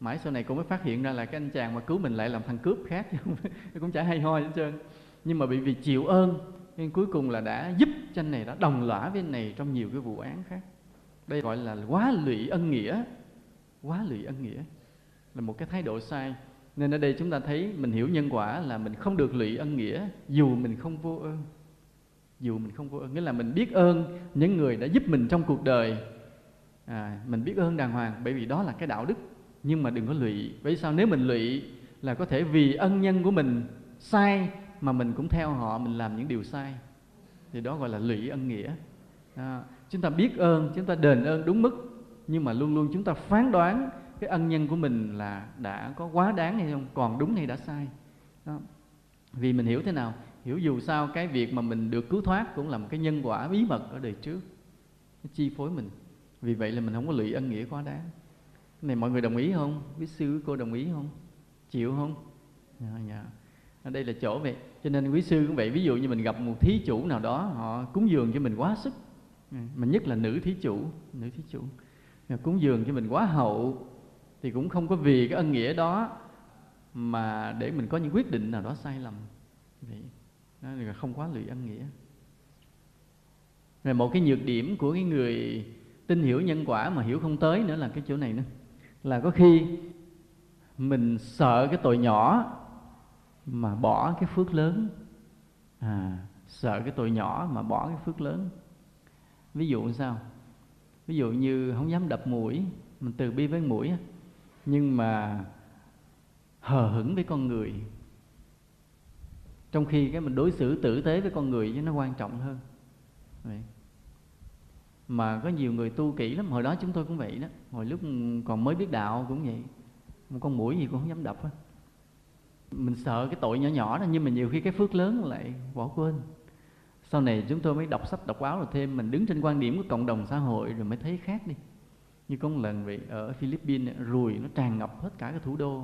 Mãi sau này cô mới phát hiện ra là cái anh chàng mà cứu mình lại làm thằng cướp khác cũng chả hay ho hết trơn. Nhưng mà bị vì chịu ơn nên cuối cùng là đã giúp cho anh này, đã đồng lõa với anh này trong nhiều cái vụ án khác. Đây gọi là quá lụy ân nghĩa. Quá lụy ân nghĩa là một cái thái độ sai nên ở đây chúng ta thấy mình hiểu nhân quả là mình không được lụy ân nghĩa dù mình không vô ơn. Dù mình không vô ơn nghĩa là mình biết ơn những người đã giúp mình trong cuộc đời. À, mình biết ơn đàng hoàng bởi vì đó là cái đạo đức. Nhưng mà đừng có lụy. Vậy sao? Nếu mình lụy là có thể vì ân nhân của mình sai mà mình cũng theo họ mình làm những điều sai. Thì đó gọi là lụy ân nghĩa. À, chúng ta biết ơn chúng ta đền ơn đúng mức. Nhưng mà luôn luôn chúng ta phán đoán cái ân nhân của mình là đã có quá đáng hay không? Còn đúng hay đã sai? Đó. vì mình hiểu thế nào? Hiểu dù sao cái việc mà mình được cứu thoát cũng là một cái nhân quả bí mật ở đời trước. Nó chi phối mình. Vì vậy là mình không có lụy ân nghĩa quá đáng. Cái này mọi người đồng ý không? Quý sư cô đồng ý không? Chịu không? Dạ, dạ. ở đây là chỗ vậy. Cho nên quý sư cũng vậy. Ví dụ như mình gặp một thí chủ nào đó họ cúng dường cho mình quá sức. Dạ, mà nhất là nữ thí chủ nữ thí chủ. Dạ, cúng dường cho mình quá hậu thì cũng không có vì cái ân nghĩa đó mà để mình có những quyết định nào đó sai lầm. Vậy, đó là không quá lụy ân nghĩa. Rồi một cái nhược điểm của cái người tin hiểu nhân quả mà hiểu không tới nữa là cái chỗ này nữa. Là có khi mình sợ cái tội nhỏ mà bỏ cái phước lớn. À sợ cái tội nhỏ mà bỏ cái phước lớn. Ví dụ sao? Ví dụ như không dám đập mũi, mình từ bi với mũi nhưng mà hờ hững với con người. Trong khi cái mình đối xử tử tế với con người với nó quan trọng hơn. Vậy. mà có nhiều người tu kỹ lắm, hồi đó chúng tôi cũng vậy đó. Hồi lúc còn mới biết đạo cũng vậy. Một con mũi gì cũng không dám đập á. Mình sợ cái tội nhỏ nhỏ đó, nhưng mà nhiều khi cái phước lớn lại bỏ quên. Sau này chúng tôi mới đọc sách, đọc báo rồi thêm, mình đứng trên quan điểm của cộng đồng xã hội rồi mới thấy khác đi như có một lần vậy, ở Philippines ruồi nó tràn ngập hết cả cái thủ đô.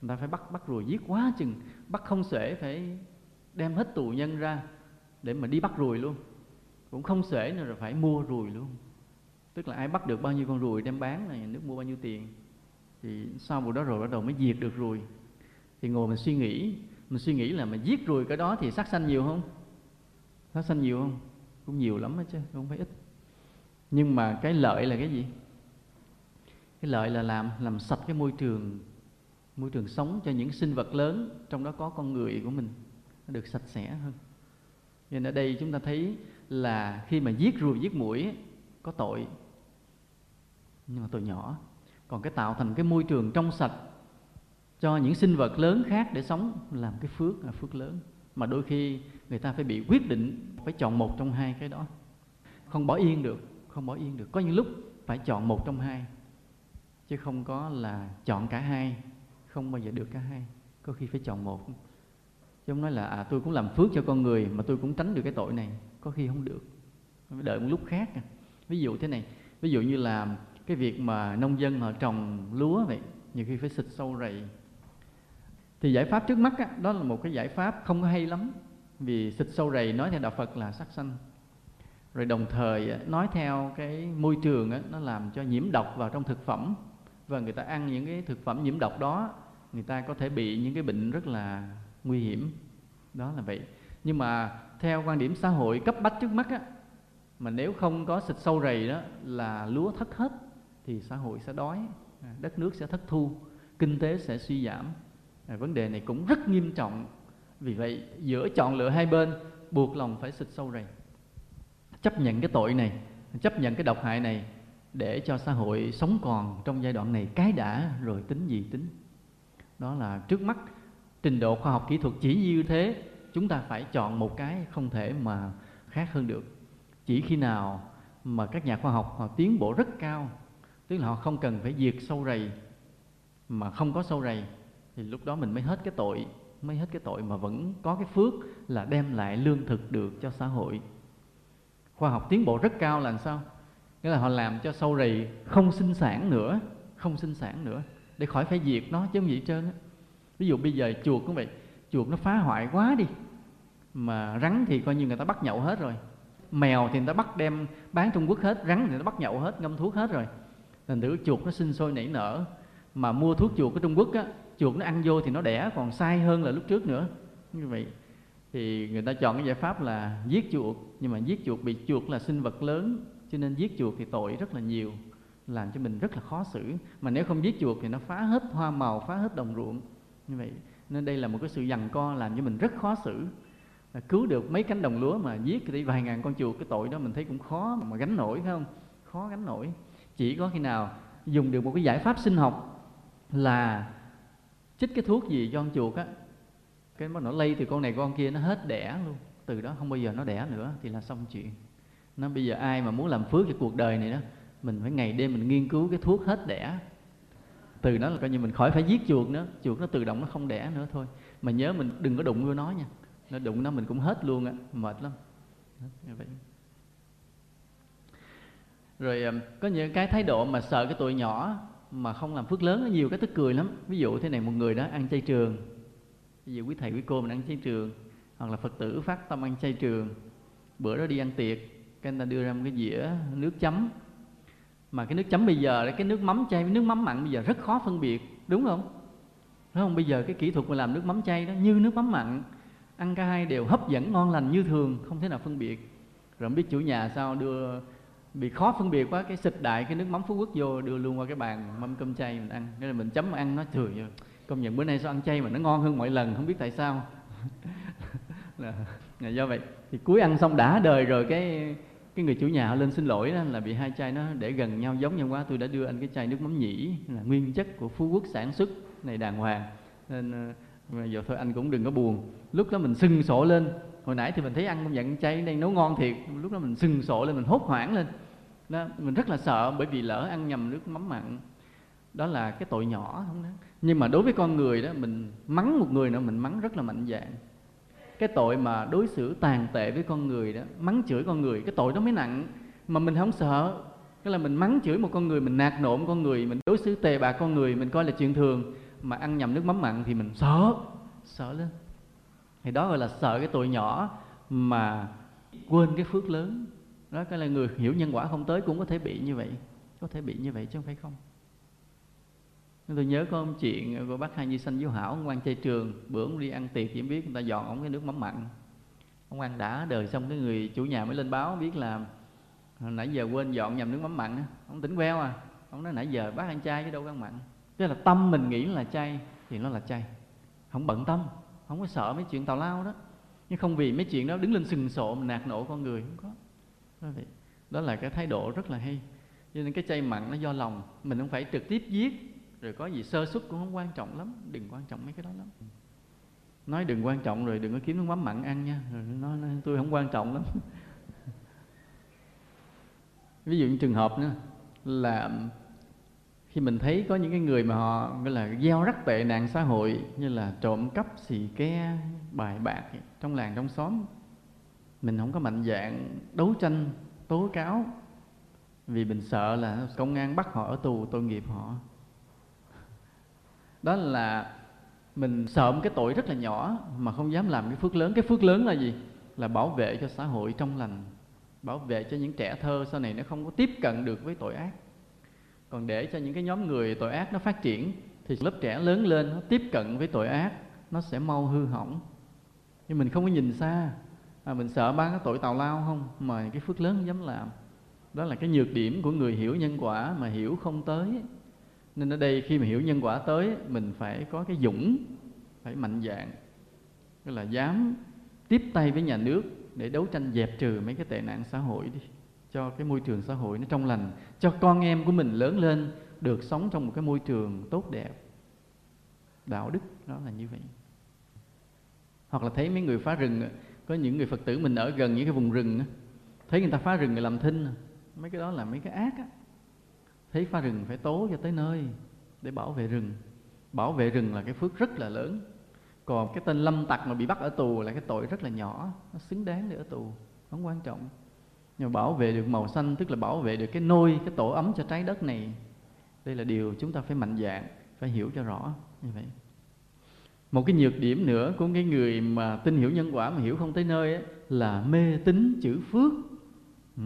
Người ta phải bắt bắt ruồi giết quá chừng. Bắt không xuể phải đem hết tù nhân ra để mà đi bắt ruồi luôn. Cũng không xuể nữa rồi phải mua ruồi luôn. Tức là ai bắt được bao nhiêu con ruồi đem bán là nhà nước mua bao nhiêu tiền. Thì sau vụ đó rồi bắt đầu mới diệt được ruồi. Thì ngồi mình suy nghĩ, mình suy nghĩ là mà giết ruồi cái đó thì sát sanh nhiều không? Sát sanh nhiều không? Cũng nhiều lắm đó chứ, không phải ít. Nhưng mà cái lợi là cái gì? Cái lợi là làm làm sạch cái môi trường môi trường sống cho những sinh vật lớn, trong đó có con người của mình, nó được sạch sẽ hơn. Nên ở đây chúng ta thấy là khi mà giết ruồi, giết mũi có tội. Nhưng mà tội nhỏ. Còn cái tạo thành cái môi trường trong sạch cho những sinh vật lớn khác để sống, làm cái phước là phước lớn. Mà đôi khi người ta phải bị quyết định phải chọn một trong hai cái đó. Không bỏ yên được, không bỏ yên được. Có những lúc phải chọn một trong hai chứ không có là chọn cả hai không bao giờ được cả hai. Có khi phải chọn một. Chứ không nói là à tôi cũng làm phước cho con người mà tôi cũng tránh được cái tội này. Có khi không được. Phải đợi một lúc khác à. ví dụ thế này ví dụ như là cái việc mà nông dân họ trồng lúa vậy nhiều khi phải xịt sâu rầy. Thì giải pháp trước mắt á, đó là một cái giải pháp không có hay lắm. Vì xịt sâu rầy nói theo đạo Phật là sát sanh. Rồi đồng thời nói theo cái môi trường á, nó làm cho nhiễm độc vào trong thực phẩm và người ta ăn những cái thực phẩm nhiễm độc đó người ta có thể bị những cái bệnh rất là nguy hiểm. Đó là vậy. Nhưng mà theo quan điểm xã hội cấp bách trước mắt á, mà nếu không có xịt sâu rầy đó là lúa thất hết thì xã hội sẽ đói à, đất nước sẽ thất thu kinh tế sẽ suy giảm. À, vấn đề này cũng rất nghiêm trọng. Vì vậy giữa chọn lựa hai bên buộc lòng phải xịt sâu rầy. Chấp nhận cái tội này chấp nhận cái độc hại này để cho xã hội sống còn trong giai đoạn này cái đã rồi tính gì tính. Đó là trước mắt, trình độ khoa học kỹ thuật chỉ như thế, chúng ta phải chọn một cái không thể mà khác hơn được. Chỉ khi nào mà các nhà khoa học họ tiến bộ rất cao, tức là họ không cần phải diệt sâu rầy, mà không có sâu rầy, thì lúc đó mình mới hết cái tội, mới hết cái tội mà vẫn có cái phước là đem lại lương thực được cho xã hội. Khoa học tiến bộ rất cao là làm sao? Nghĩa là họ làm cho sâu rầy không sinh sản nữa, không sinh sản nữa, để khỏi phải diệt nó chứ không gì hết trơn á. Ví dụ bây giờ chuột cũng vậy, chuột nó phá hoại quá đi, mà rắn thì coi như người ta bắt nhậu hết rồi. Mèo thì người ta bắt đem bán trung quốc hết, rắn thì người ta bắt nhậu hết, ngâm thuốc hết rồi. Thành thử chuột nó sinh sôi nảy nở, mà mua thuốc chuột của trung quốc á, chuột nó ăn vô thì nó đẻ, còn sai hơn là lúc trước nữa. Như vậy thì người ta chọn cái giải pháp là giết chuột, nhưng mà giết chuột bị chuột là sinh vật lớn cho nên giết chuột thì tội rất là nhiều, làm cho mình rất là khó xử. Mà nếu không giết chuột thì nó phá hết hoa màu, phá hết đồng ruộng. Như vậy, nên đây là một cái sự dằn co làm cho mình rất khó xử. Là cứu được mấy cánh đồng lúa mà giết đi vài ngàn con chuột, cái tội đó mình thấy cũng khó mà gánh nổi, phải không? Khó gánh nổi. Chỉ có khi nào dùng được một cái giải pháp sinh học là chích cái thuốc gì cho con chuột á, cái nó lây từ con này con kia, nó hết đẻ luôn. Từ đó không bao giờ nó đẻ nữa, thì là xong chuyện nó bây giờ ai mà muốn làm phước cho cuộc đời này đó, mình phải ngày đêm mình nghiên cứu cái thuốc hết đẻ. Từ đó là coi như mình khỏi phải giết chuột nữa, chuột nó tự động nó không đẻ nữa thôi. Mà nhớ mình đừng có đụng vô nó nha. Nó đụng nó mình cũng hết luôn á, mệt lắm. Vậy. Rồi ờ, có những cái thái độ mà sợ cái tuổi nhỏ mà không làm phước lớn nó nhiều cái tức cười lắm. Ví dụ thế này, một người đó ăn chay trường. Ví dụ quý thầy quý cô mình ăn chay trường, hoặc là phật tử phát tâm ăn chay trường. Bữa đó đi ăn tiệc cái người ta đưa ra một cái dĩa nước chấm. Mà cái nước chấm bây giờ cái nước mắm chay với nước mắm mặn bây giờ rất khó phân biệt đúng không? Đúng không? Bây giờ cái kỹ thuật mà làm nước mắm chay đó như nước mắm mặn ăn cả hai đều hấp dẫn ngon lành như thường không thể nào phân biệt. Rồi không biết chủ nhà sao đưa bị khó phân biệt quá cái xịt đại cái nước mắm phú quốc vô đưa luôn qua cái bàn mâm cơm chay mình ăn. Nên là mình chấm ăn nó trời ơi công nhận bữa nay sao ăn chay mà nó ngon hơn mọi lần không biết tại sao. Là, là do vậy. Thì cuối ăn xong đã đời rồi cái cái người chủ nhà họ lên xin lỗi đó, là bị hai chai nó để gần nhau giống nhau quá, tôi đã đưa anh cái chai nước mắm nhĩ, là nguyên chất của phú quốc sản xuất này đàng hoàng. Nên ờ, giờ thôi anh cũng đừng có buồn. Lúc đó mình sưng sổ lên. Hồi nãy thì mình thấy ăn dặn chay đang nấu ngon thiệt. Lúc đó mình sưng sổ lên, mình hốt hoảng lên. Đó, mình rất là sợ bởi vì lỡ ăn nhầm nước mắm mặn, đó là cái tội nhỏ, không đó nhưng mà đối với con người đó, mình mắng một người nữa, mình mắng rất là mạnh dạn cái tội mà đối xử tàn tệ với con người đó, mắng chửi con người, cái tội đó mới nặng. Mà mình không sợ. Cái là mình mắng chửi một con người, mình nạt nộ một con người, mình đối xử tệ bạc con người, mình coi là chuyện thường. Mà ăn nhầm nước mắm mặn thì mình sợ sợ lên. Thì đó gọi là sợ cái tội nhỏ mà quên cái phước lớn. Đó, cái là người hiểu nhân quả không tới cũng có thể bị như vậy, có thể bị như vậy chứ không phải không tôi nhớ có một chuyện của bác hai di Sanh Vũ Hảo ông quan chơi trường bữa ông đi ăn tiệc chỉ biết người ta dọn ông cái nước mắm mặn. Ông ăn đã đời xong cái người chủ nhà mới lên báo biết là nãy giờ quên dọn nhầm nước mắm mặn ông tỉnh queo à. Ông nói nãy giờ bác ăn chay chứ đâu có ăn mặn. Tức là tâm mình nghĩ là chay thì nó là chay. Không bận tâm không có sợ mấy chuyện tào lao đó. Nhưng không vì mấy chuyện đó đứng lên sừng sộ mình nạt nộ con người không có. Đó, đó là cái thái độ rất là hay. Cho nên cái chay mặn nó do lòng mình không phải trực tiếp giết rồi có gì sơ xuất cũng không quan trọng lắm đừng quan trọng mấy cái đó lắm. Nói đừng quan trọng rồi đừng có kiếm nước mắm mặn ăn nha. Rồi nói, nói tôi không quan trọng lắm. Ví dụ như trường hợp nữa là khi mình thấy có những cái người mà họ gọi là gieo rắc tệ nạn xã hội như là trộm cắp xì ke bài bạc trong làng trong xóm mình không có mạnh dạng đấu tranh tố cáo vì mình sợ là công an bắt họ ở tù tội nghiệp họ đó là mình sợ một cái tội rất là nhỏ mà không dám làm cái phước lớn. Cái phước lớn là gì? Là bảo vệ cho xã hội trong lành bảo vệ cho những trẻ thơ sau này nó không có tiếp cận được với tội ác. Còn để cho những cái nhóm người tội ác nó phát triển thì lớp trẻ lớn lên nó tiếp cận với tội ác nó sẽ mau hư hỏng. Nhưng mình không có nhìn xa à, mình sợ ba cái tội tào lao không? Mà cái phước lớn không dám làm. Đó là cái nhược điểm của người hiểu nhân quả mà hiểu không tới nên ở đây khi mà hiểu nhân quả tới, mình phải có cái dũng, phải mạnh dạng tức là dám tiếp tay với nhà nước để đấu tranh dẹp trừ mấy cái tệ nạn xã hội đi, cho cái môi trường xã hội nó trong lành, cho con em của mình lớn lên được sống trong một cái môi trường tốt đẹp. Đạo đức đó là như vậy. Hoặc là thấy mấy người phá rừng, có những người phật tử mình ở gần những cái vùng rừng thấy người ta phá rừng người làm thinh. Mấy cái đó là mấy cái ác á thấy phá rừng phải tố cho tới nơi để bảo vệ rừng. Bảo vệ rừng là cái phước rất là lớn. Còn cái tên lâm tặc mà bị bắt ở tù là cái tội rất là nhỏ nó xứng đáng để ở tù không quan trọng. Nhưng mà bảo vệ được màu xanh tức là bảo vệ được cái nôi cái tổ ấm cho trái đất này. Đây là điều chúng ta phải mạnh dạn phải hiểu cho rõ như vậy. Một cái nhược điểm nữa của cái người mà tin hiểu nhân quả mà hiểu không tới nơi ấy, là mê tín chữ phước. Ừ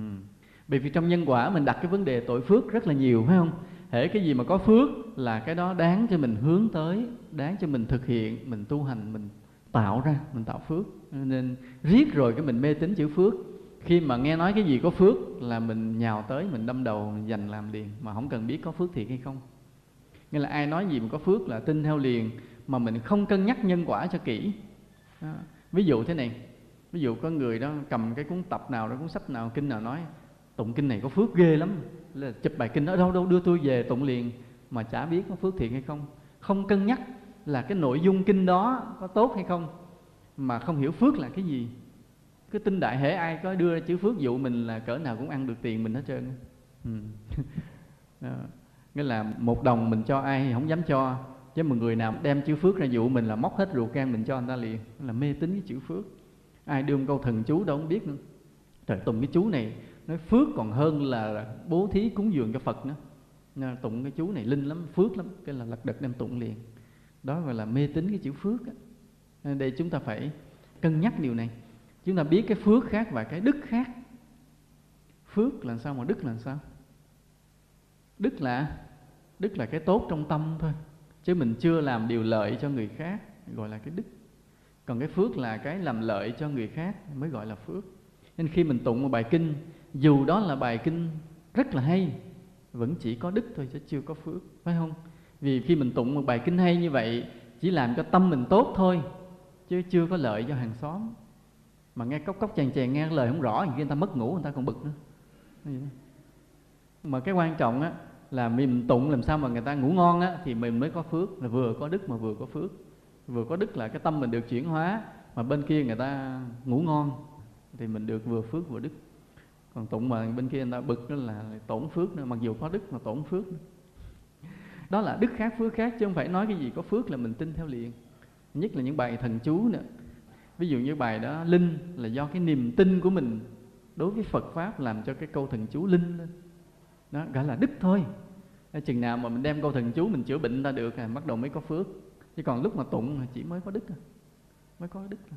bởi vì trong nhân quả mình đặt cái vấn đề tội phước rất là nhiều, phải không? Hễ cái gì mà có phước là cái đó đáng cho mình hướng tới, đáng cho mình thực hiện, mình tu hành, mình tạo ra, mình tạo phước. Nên riết rồi cái mình mê tín chữ phước. Khi mà nghe nói cái gì có phước là mình nhào tới, mình đâm đầu, mình dành làm liền, mà không cần biết có phước thiệt hay không. Nghĩa là ai nói gì mà có phước là tin theo liền, mà mình không cân nhắc nhân quả cho kỹ. Đó. ví dụ thế này, ví dụ có người đó cầm cái cuốn tập nào đó, cuốn sách nào, kinh nào nói tụng kinh này có phước ghê lắm. Là chụp bài kinh đó đâu đâu đưa tôi về tụng liền. Mà chả biết có phước thiện hay không. Không cân nhắc là cái nội dung kinh đó có tốt hay không. Mà không hiểu phước là cái gì. Cứ tin đại hễ ai có đưa chữ phước dụ mình là cỡ nào cũng ăn được tiền mình hết trơn. Ừ. đó. nghĩa là một đồng mình cho ai thì không dám cho. Chứ một người nào đem chữ phước ra dụ mình là móc hết ruột gan mình cho người ta liền. Là mê tín cái chữ phước. Ai đưa một câu thần chú đâu không biết nữa. Trời. Tùng cái chú này nói phước còn hơn là bố thí cúng dường cho phật nữa. Nên tụng cái chú này linh lắm, phước lắm, cái là lật đật đem tụng liền. Đó gọi là mê tín cái chữ phước á. Nên đây chúng ta phải cân nhắc điều này. Chúng ta biết cái phước khác và cái đức khác. Phước là sao mà đức là sao? Đức là đức là cái tốt trong tâm thôi. Chứ mình chưa làm điều lợi cho người khác, gọi là cái đức. Còn cái phước là cái làm lợi cho người khác, mới gọi là phước. Nên khi mình tụng một bài kinh dù đó là bài kinh rất là hay, vẫn chỉ có đức thôi chứ chưa có phước, phải không? Vì khi mình tụng một bài kinh hay như vậy, chỉ làm cho tâm mình tốt thôi, chứ chưa có lợi cho hàng xóm. Mà nghe cốc cốc chèn chèn nghe lời không rõ thì người ta mất ngủ, người ta còn bực nữa. Mà cái quan trọng á, là mình tụng làm sao mà người ta ngủ ngon á, thì mình mới có phước, là vừa có đức mà vừa có phước. Vừa có đức là cái tâm mình được chuyển hóa, mà bên kia người ta ngủ ngon, thì mình được vừa phước vừa đức còn tụng mà bên kia người ta bực đó là tổn phước nữa, mặc dù có đức mà tổn phước nữa. đó là đức khác, phước khác, chứ không phải nói cái gì có phước là mình tin theo liền nhất là những bài thần chú nữa ví dụ như bài đó, linh là do cái niềm tin của mình đối với Phật pháp làm cho cái câu thần chú linh lên đó, gọi là đức thôi chừng nào mà mình đem câu thần chú mình chữa bệnh ta được à bắt đầu mới có phước chứ còn lúc mà tụng chỉ mới có đức à. mới có đức à.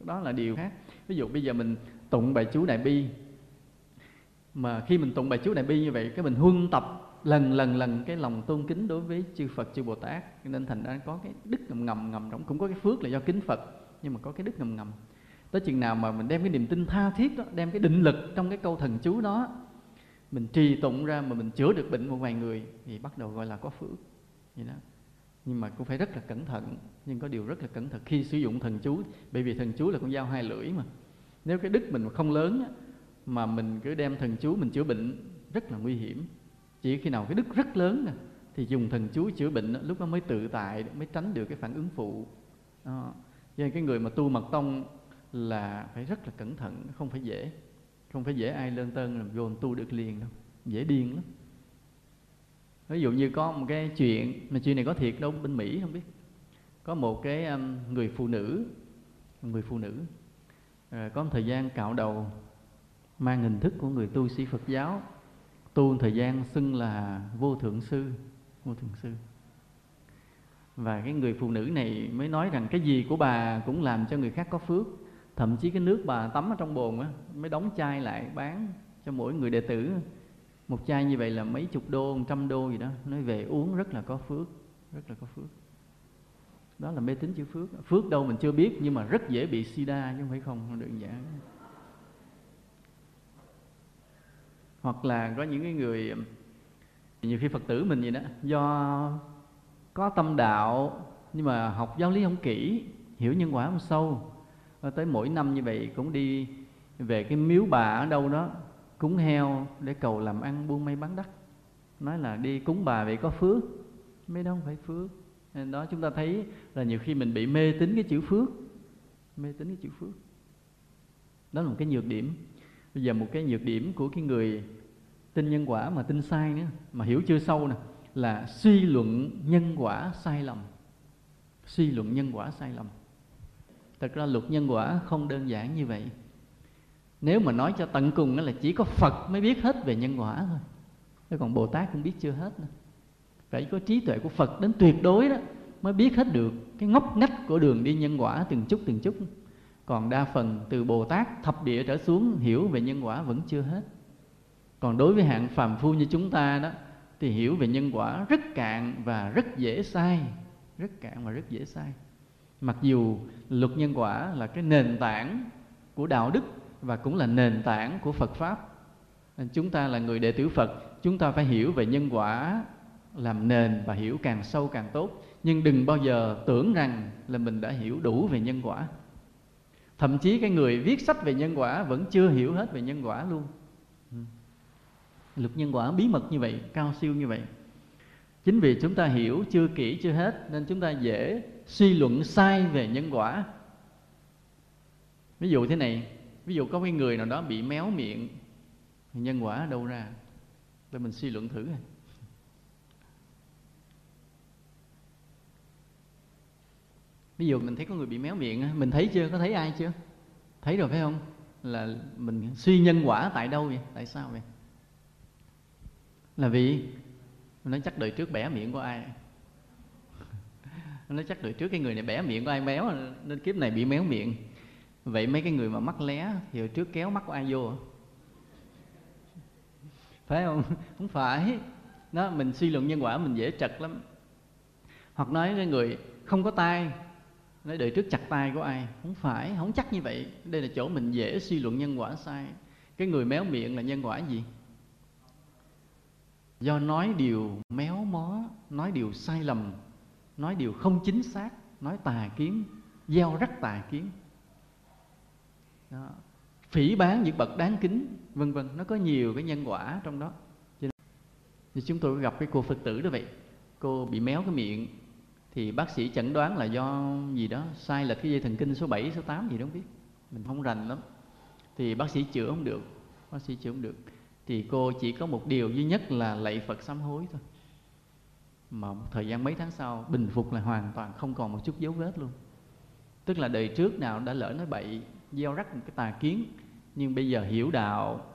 đó là điều khác ví dụ bây giờ mình tụng bài chú đại bi mà khi mình tụng bài chú đại bi như vậy, cái mình huân tập lần lần lần cái lòng tôn kính đối với chư Phật, chư Bồ Tát. Nên thành ra có cái đức ngầm ngầm ngầm trong cũng có cái phước là do kính Phật, nhưng mà có cái đức ngầm ngầm. Tới chừng nào mà mình đem cái niềm tin tha thiết đó, đem cái định lực trong cái câu thần chú đó, mình trì tụng ra mà mình chữa được bệnh một vài người, thì bắt đầu gọi là có phước. Vậy đó. Nhưng mà cũng phải rất là cẩn thận, nhưng có điều rất là cẩn thận khi sử dụng thần chú, bởi vì thần chú là con dao hai lưỡi mà. Nếu cái đức mình không lớn mà mình cứ đem thần chú mình chữa bệnh rất là nguy hiểm. Chỉ khi nào cái đức rất lớn nè thì dùng thần chú chữa bệnh lúc đó mới tự tại mới tránh được cái phản ứng phụ. Đó. cho nên cái người mà tu mật tông là phải rất là cẩn thận không phải dễ. Không phải dễ ai lên tân làm vô tu được liền đâu dễ điên lắm. Ví dụ như có một cái chuyện mà chuyện này có thiệt đâu bên mỹ không biết. Có một cái um, người phụ nữ người phụ nữ à, có một thời gian cạo đầu mang hình thức của người tu sĩ phật giáo. Tu một thời gian xưng là vô thượng sư, vô thượng sư. Và cái người phụ nữ này mới nói rằng cái gì của bà cũng làm cho người khác có phước. Thậm chí cái nước bà tắm ở trong bồn á, mới đóng chai lại bán cho mỗi người đệ tử một chai như vậy là mấy chục đô, một trăm đô gì đó. Nói về uống rất là có phước, rất là có phước. Đó là mê tín chữ phước. Phước đâu mình chưa biết, nhưng mà rất dễ bị sida chứ không phải không không đơn giản. Hoặc là có những cái người, nhiều khi phật tử mình vậy đó, do có tâm đạo nhưng mà học giáo lý không kỹ, hiểu nhân quả không sâu ờ, tới mỗi năm như vậy cũng đi về cái miếu bà ở đâu đó, cúng heo để cầu làm ăn buôn may bán đắt. Nói là đi cúng bà vậy có phước, mấy đó không phải phước. Nên đó chúng ta thấy là nhiều khi mình bị mê tín cái chữ phước, mê tín cái chữ phước. Đó là một cái nhược điểm bây giờ một cái nhược điểm của cái người tin nhân quả mà tin sai nữa, mà hiểu chưa sâu nè, là suy luận nhân quả sai lầm. Suy luận nhân quả sai lầm. Thật ra luật nhân quả không đơn giản như vậy. Nếu mà nói cho tận cùng đó là chỉ có phật mới biết hết về nhân quả thôi. Thế còn bồ tát cũng biết chưa hết nữa. Phải có trí tuệ của phật đến tuyệt đối đó mới biết hết được cái ngóc ngách của đường đi nhân quả từng chút từng chút còn đa phần từ bồ tát thập địa trở xuống hiểu về nhân quả vẫn chưa hết. Còn đối với hạng phàm phu như chúng ta đó, thì hiểu về nhân quả rất cạn và rất dễ sai. Rất cạn và rất dễ sai. Mặc dù luật nhân quả là cái nền tảng của đạo đức và cũng là nền tảng của phật pháp chúng ta là người đệ tử phật, chúng ta phải hiểu về nhân quả làm nền và hiểu càng sâu càng tốt. Nhưng đừng bao giờ tưởng rằng là mình đã hiểu đủ về nhân quả thậm chí cái người viết sách về nhân quả vẫn chưa hiểu hết về nhân quả luôn. Ừ. Luật nhân quả bí mật như vậy, cao siêu như vậy. Chính vì chúng ta hiểu chưa kỹ chưa hết, nên chúng ta dễ suy luận sai về nhân quả. Ví dụ thế này, ví dụ có cái người nào đó bị méo miệng nhân quả ở đâu ra? Để mình suy luận thử này. Ví dụ mình thấy có người bị méo miệng mình thấy chưa? Có thấy ai chưa? Thấy rồi, phải không? Là mình suy nhân quả tại đâu vậy? Tại sao vậy? Là vì mình nói chắc đời trước bẻ miệng của ai? Nó chắc đời trước cái người này bẻ miệng của ai? Méo nên kiếp này bị méo miệng. Vậy mấy cái người mà mắc lé thì hồi trước kéo mắt của ai vô? Phải không? Không phải. Đó, mình suy luận nhân quả mình dễ trật lắm. Hoặc nói cái người không có tay nói đời trước chặt tay của ai? Không phải, không chắc như vậy. Đây là chỗ mình dễ suy luận nhân quả sai. Cái người méo miệng là nhân quả gì? Do nói điều méo mó, nói điều sai lầm, nói điều không chính xác, nói tà kiến, gieo rắc tà kiến. Đó. phỉ bán những bậc đáng kính, vân vân. Nó có nhiều cái nhân quả trong đó. Thì chúng tôi gặp cái cô phật tử đó vậy. Cô bị méo cái miệng thì bác sĩ chẩn đoán là do gì đó? Sai lệch cái dây thần kinh số 7, số 8 gì đó không biết. Mình không rành lắm. Thì bác sĩ chữa không được. Bác sĩ chữa không được. Thì cô chỉ có một điều duy nhất là lạy Phật sám hối thôi. Mà một thời gian mấy tháng sau bình phục là hoàn toàn không còn một chút dấu vết luôn. Tức là đời trước nào đã lỡ nói bậy gieo rắc một cái tà kiến. Nhưng bây giờ hiểu đạo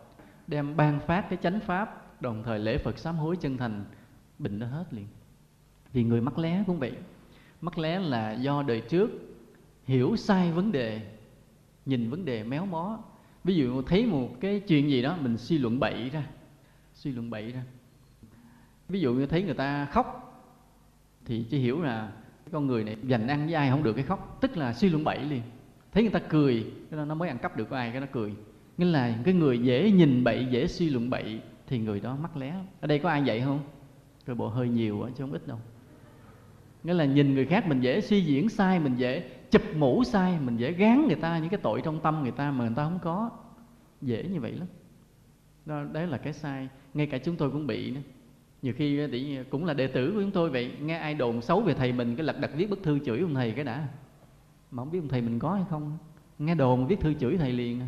đem ban phát cái chánh pháp đồng thời lễ Phật sám hối chân thành bệnh nó hết liền thì người mắc lé cũng vậy. Mắc lé là do đời trước hiểu sai vấn đề, nhìn vấn đề méo mó. Ví dụ thấy một cái chuyện gì đó, mình suy luận bậy ra, suy luận bậy ra. Ví dụ như thấy người ta khóc, thì chỉ hiểu là con người này dành ăn với ai không được cái khóc, tức là suy luận bậy liền. Thấy người ta cười, cái nó mới ăn cắp được của ai, cái nó cười. Nghĩa là cái người dễ nhìn bậy, dễ suy luận bậy thì người đó mắc lé. Ở đây có ai vậy không? Rồi bộ hơi nhiều chứ không ít đâu nghĩa là nhìn người khác mình dễ suy diễn sai mình dễ chụp mũ sai mình dễ gán người ta những cái tội trong tâm người ta mà người ta không có. Dễ như vậy lắm. Đó, đấy là cái sai. Ngay cả chúng tôi cũng bị nữa. Nhiều khi thì cũng là đệ tử của chúng tôi vậy nghe ai đồn xấu về thầy mình cái lật đặt viết bức thư chửi ông thầy cái đã. Mà không biết ông thầy mình có hay không. Nghe đồn viết thư chửi thầy liền à.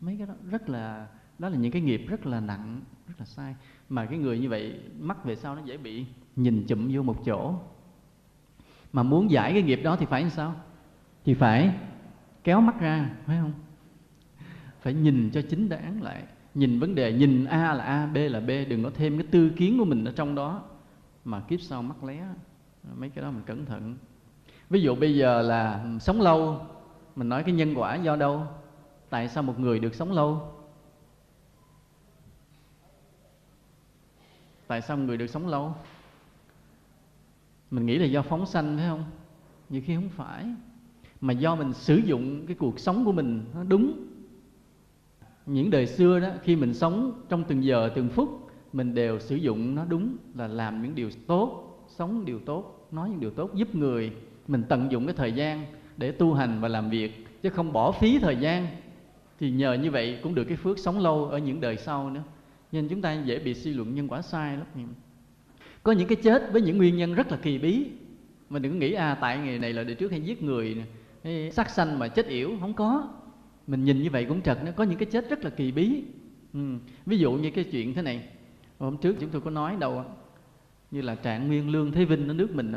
mấy cái đó rất là đó là những cái nghiệp rất là nặng rất là sai. Mà cái người như vậy mắc về sau nó dễ bị nhìn chụm vô một chỗ mà muốn giải cái nghiệp đó thì phải làm sao? Thì phải kéo mắt ra, phải không? Phải nhìn cho chính đáng lại. Nhìn vấn đề, nhìn a là a, b là b. Đừng có thêm cái tư kiến của mình ở trong đó mà kiếp sau mắc lé. Mấy cái đó mình cẩn thận. Ví dụ bây giờ là sống lâu, mình nói cái nhân quả do đâu? Tại sao một người được sống lâu? Tại sao một người được sống lâu? Mình nghĩ là do phóng sanh, phải không? Nhiều khi không phải. Mà do mình sử dụng cái cuộc sống của mình nó đúng. Những đời xưa đó, khi mình sống trong từng giờ, từng phút, mình đều sử dụng nó đúng là làm những điều tốt, sống điều tốt, nói những điều tốt, giúp người. Mình tận dụng cái thời gian để tu hành và làm việc, chứ không bỏ phí thời gian. Thì nhờ như vậy cũng được cái phước sống lâu ở những đời sau nữa. Nên chúng ta dễ bị suy luận nhân quả sai lắm có những cái chết với những nguyên nhân rất là kỳ bí. Mình đừng có nghĩ à tại ngày này là đời trước hay giết người hay sát sanh mà chết yểu, không có. Mình nhìn như vậy cũng trật nó có những cái chết rất là kỳ bí. Ừ. ví dụ như cái chuyện thế này. Hôm trước chúng tôi có nói đâu như là trạng nguyên lương thế vinh ở nước mình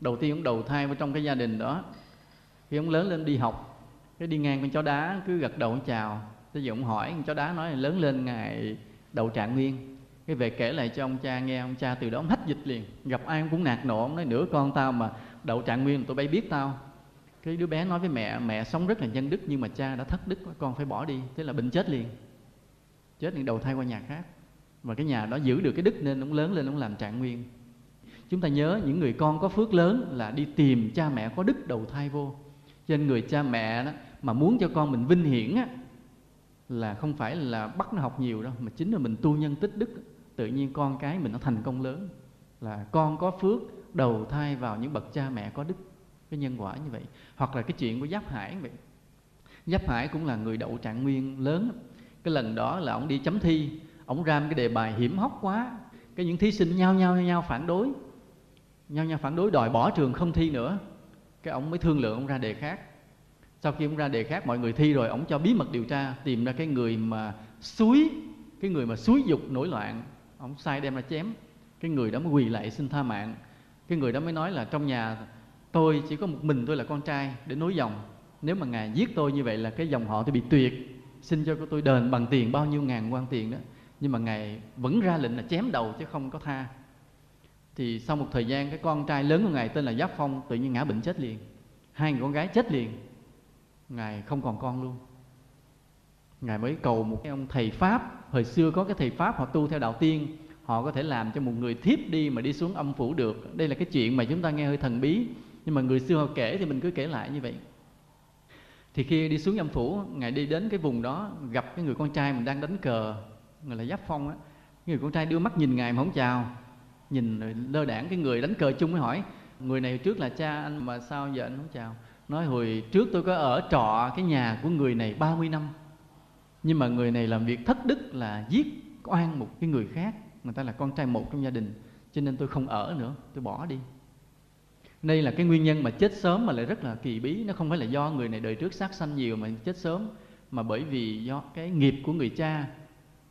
đầu tiên ông đầu thai vào trong cái gia đình đó. Khi ông lớn lên đi học, cái đi ngang con chó đá, cứ gật đầu chào. Tới giờ ông hỏi, con chó đá nói là lớn lên ngày đầu trạng nguyên cái về kể lại cho ông cha nghe, ông cha từ đó ông hách dịch liền. Gặp ai cũng nạt nộ, ông nói, nửa con tao mà đậu trạng nguyên tụi bay biết tao. Cái đứa bé nói với mẹ mẹ sống rất là nhân đức, nhưng mà cha đã thất đức con phải bỏ đi. Thế là bệnh chết liền. Chết liền đầu thai qua nhà khác. Và cái nhà đó giữ được cái đức nên ông lớn lên, ông làm trạng nguyên. Chúng ta nhớ những người con có phước lớn là đi tìm cha mẹ có đức đầu thai vô. Cho nên người cha mẹ đó mà muốn cho con mình vinh hiển á, là không phải là bắt nó học nhiều đâu, mà chính là mình tu nhân tích đức tự nhiên con cái mình nó thành công lớn. Là con có phước, đầu thai vào những bậc cha mẹ có đức, cái nhân quả như vậy. Hoặc là cái chuyện của giáp hải vậy. Giáp hải cũng là người đậu trạng nguyên lớn. Cái lần đó là ông đi chấm thi, ông ram cái đề bài hiểm hóc quá. Cái những thí sinh nhau nhau nhau phản đối. Nhau nhau phản đối, đòi bỏ trường không thi nữa. Cái ông mới thương lượng ông ra đề khác. Sau khi ông ra đề khác, mọi người thi rồi, ông cho bí mật điều tra, tìm ra cái người mà suối, cái người mà suối dục nổi loạn ông sai đem ra chém. Cái người đó mới quỳ lại xin tha mạng. Cái người đó mới nói là, trong nhà tôi chỉ có một mình tôi là con trai để nối dòng. Nếu mà ngài giết tôi như vậy là cái dòng họ tôi bị tuyệt. Xin cho tôi đền bằng tiền, bao nhiêu ngàn quan tiền đó. Nhưng mà ngài vẫn ra lệnh là chém đầu chứ không có tha. Thì sau một thời gian, cái con trai lớn của ngài tên là giáp phong tự nhiên ngã bệnh chết liền. Hai người con gái chết liền. Ngài không còn con luôn ngài mới cầu một cái ông thầy pháp. Hồi xưa có cái thầy pháp họ tu theo đạo tiên, họ có thể làm cho một người thiếp đi mà đi xuống âm phủ được. Đây là cái chuyện mà chúng ta nghe hơi thần bí, nhưng mà người xưa họ kể thì mình cứ kể lại như vậy. Thì khi đi xuống âm phủ, ngài đi đến cái vùng đó, gặp cái người con trai mình đang đánh cờ, người là giáp phong á. Người con trai đưa mắt nhìn ngài mà không chào, nhìn rồi lơ đảng. Cái người đánh cờ chung mới hỏi, người này trước là cha anh mà sao giờ anh không chào? Nói, hồi trước tôi có ở trọ cái nhà của người này 30 năm nhưng mà người này làm việc thất đức là giết oan một cái người khác. Người ta là con trai một trong gia đình, cho nên tôi không ở nữa, tôi bỏ đi. Đây là cái nguyên nhân mà chết sớm mà lại rất là kỳ bí. Nó không phải là do người này đời trước sát sanh nhiều mà chết sớm, mà bởi vì do cái nghiệp của người cha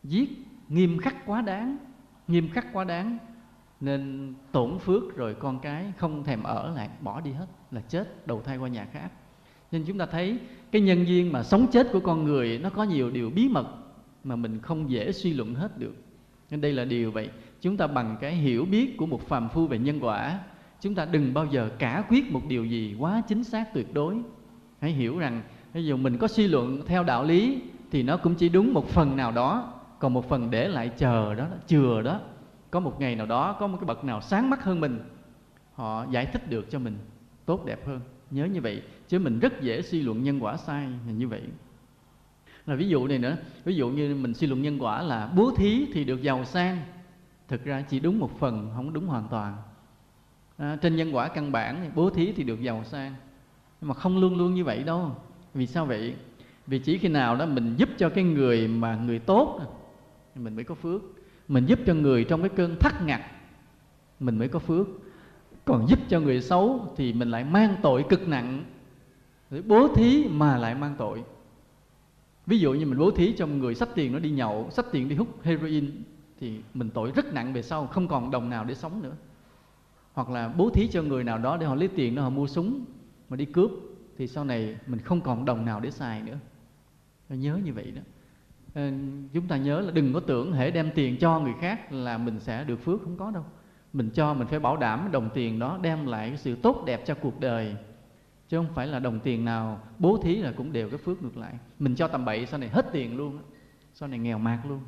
giết nghiêm khắc quá đáng, nghiêm khắc quá đáng, nên tổn phước rồi con cái không thèm ở lại, bỏ đi hết, là chết, đầu thai qua nhà khác nên chúng ta thấy cái nhân duyên mà sống chết của con người nó có nhiều điều bí mật mà mình không dễ suy luận hết được. Nên đây là điều vậy. Chúng ta bằng cái hiểu biết của một phàm phu về nhân quả, chúng ta đừng bao giờ cả quyết một điều gì quá chính xác tuyệt đối. Hãy hiểu rằng, ví dụ mình có suy luận theo đạo lý thì nó cũng chỉ đúng một phần nào đó, còn một phần để lại chờ đó, chừa đó. Có một ngày nào đó, có một cái bậc nào sáng mắt hơn mình, họ giải thích được cho mình tốt đẹp hơn nhớ như vậy chứ mình rất dễ suy luận nhân quả sai là như vậy. Là ví dụ này nữa ví dụ như mình suy luận nhân quả là bố thí thì được giàu sang. Thực ra chỉ đúng một phần không đúng hoàn toàn. À, trên nhân quả căn bản bố thí thì được giàu sang. Nhưng mà không luôn luôn như vậy đâu. Vì sao vậy? Vì chỉ khi nào đó mình giúp cho cái người mà người tốt mình mới có phước. Mình giúp cho người trong cái cơn thắt ngặt mình mới có phước còn giúp cho người xấu thì mình lại mang tội cực nặng. Bố thí mà lại mang tội. Ví dụ như mình bố thí cho người sách tiền nó đi nhậu sách tiền đi hút heroin thì mình tội rất nặng về sau, không còn đồng nào để sống nữa. Hoặc là bố thí cho người nào đó để họ lấy tiền đó họ mua súng, mà đi cướp thì sau này mình không còn đồng nào để xài nữa. Nhớ như vậy đó. Ờ, chúng ta nhớ là đừng có tưởng hễ đem tiền cho người khác là mình sẽ được phước, không có đâu mình cho mình phải bảo đảm đồng tiền đó đem lại cái sự tốt đẹp cho cuộc đời. Chứ không phải là đồng tiền nào, bố thí là cũng đều cái phước ngược lại. Mình cho tầm bậy sau này hết tiền luôn sau này nghèo mạt luôn.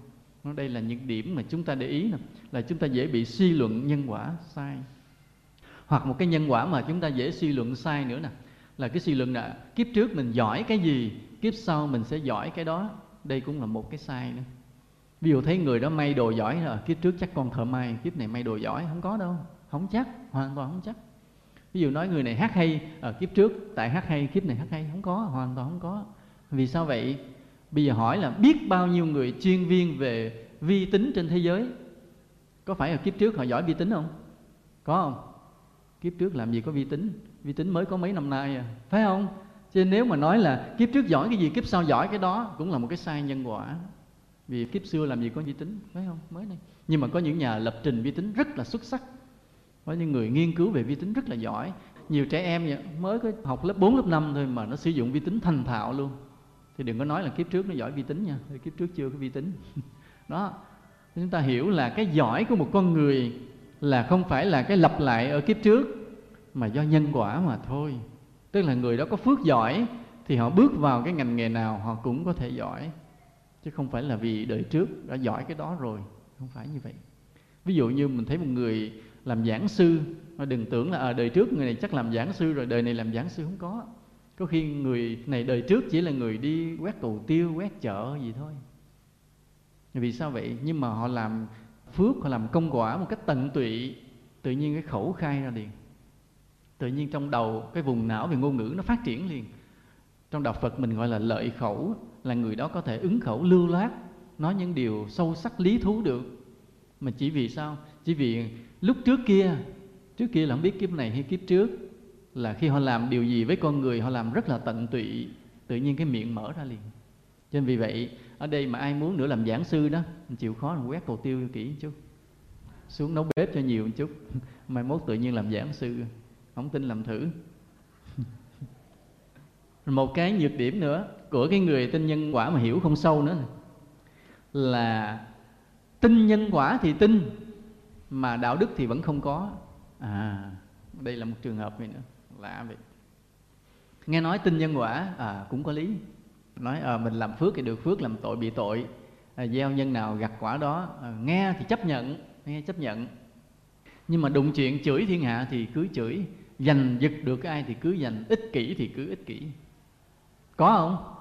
Nó đây là những điểm mà chúng ta để ý nè, là chúng ta dễ bị suy luận nhân quả sai. Hoặc một cái nhân quả mà chúng ta dễ suy luận sai nữa nè, là cái suy luận là kiếp trước mình giỏi cái gì, kiếp sau mình sẽ giỏi cái đó. Đây cũng là một cái sai nữa ví dụ thấy người đó may đồ giỏi là, kiếp trước chắc con thợ may, kiếp này may đồ giỏi. Không có đâu, không chắc, hoàn toàn không chắc. Ví dụ nói người này hát hay ở kiếp trước tại hát hay, kiếp này hát hay. Không có, hoàn toàn không có. Vì sao vậy? Bây giờ hỏi là biết bao nhiêu người chuyên viên về vi tính trên thế giới? Có phải ở kiếp trước họ giỏi vi tính không? Có không? Kiếp trước làm gì có vi tính? Vi tính mới có mấy năm nay à phải không? Cho nên nếu mà nói là kiếp trước giỏi cái gì, kiếp sau giỏi cái đó cũng là một cái sai nhân quả vì kiếp xưa làm gì có vi tính phải không? Mới đây. Nhưng mà có những nhà lập trình vi tính rất là xuất sắc. Có những người nghiên cứu về vi tính rất là giỏi. Nhiều trẻ em vậy, mới có học lớp 4, lớp 5 thôi mà nó sử dụng vi tính thành thạo luôn. Thì đừng có nói là kiếp trước nó giỏi vi tính nha. Kiếp trước chưa có vi tính. Đó. Chúng ta hiểu là cái giỏi của một con người là không phải là cái lặp lại ở kiếp trước mà do nhân quả mà thôi. Tức là người đó có phước giỏi thì họ bước vào cái ngành nghề nào họ cũng có thể giỏi chứ không phải là vì đời trước đã giỏi cái đó rồi. Không phải như vậy. Ví dụ như mình thấy một người làm giảng sư mà đừng tưởng là ở à, đời trước người này chắc làm giảng sư rồi đời này làm giảng sư không có. Có khi người này đời trước chỉ là người đi quét cầu tiêu quét chợ gì thôi. Vì sao vậy? Nhưng mà họ làm phước họ làm công quả một cách tận tụy tự nhiên cái khẩu khai ra liền. Tự nhiên trong đầu cái vùng não về ngôn ngữ nó phát triển liền. Trong đạo phật mình gọi là lợi khẩu là người đó có thể ứng khẩu lưu loát, nói những điều sâu sắc lý thú được. Mà chỉ vì sao? Chỉ vì lúc trước kia trước kia là không biết kiếp này hay kiếp trước, là khi họ làm điều gì với con người, họ làm rất là tận tụy, tự nhiên cái miệng mở ra liền. Cho nên vì vậy, ở đây mà ai muốn nữa làm giảng sư đó, chịu khó là quét cầu tiêu kỹ một chút, xuống nấu bếp cho nhiều một chút. Mai mốt tự nhiên làm giảng sư, không tin làm thử một cái nhược điểm nữa của cái người tin nhân quả mà hiểu không sâu nữa là tin nhân quả thì tin mà đạo đức thì vẫn không có. À đây là một trường hợp này nữa. Lạ vậy. Nghe nói tin nhân quả à cũng có lý. Nói à, mình làm phước thì được phước làm tội bị tội. À, gieo nhân nào gặt quả đó à, nghe thì chấp nhận nghe chấp nhận. Nhưng mà đụng chuyện chửi thiên hạ thì cứ chửi. Giành giật được cái ai thì cứ giành ích kỷ thì cứ ích kỷ có không?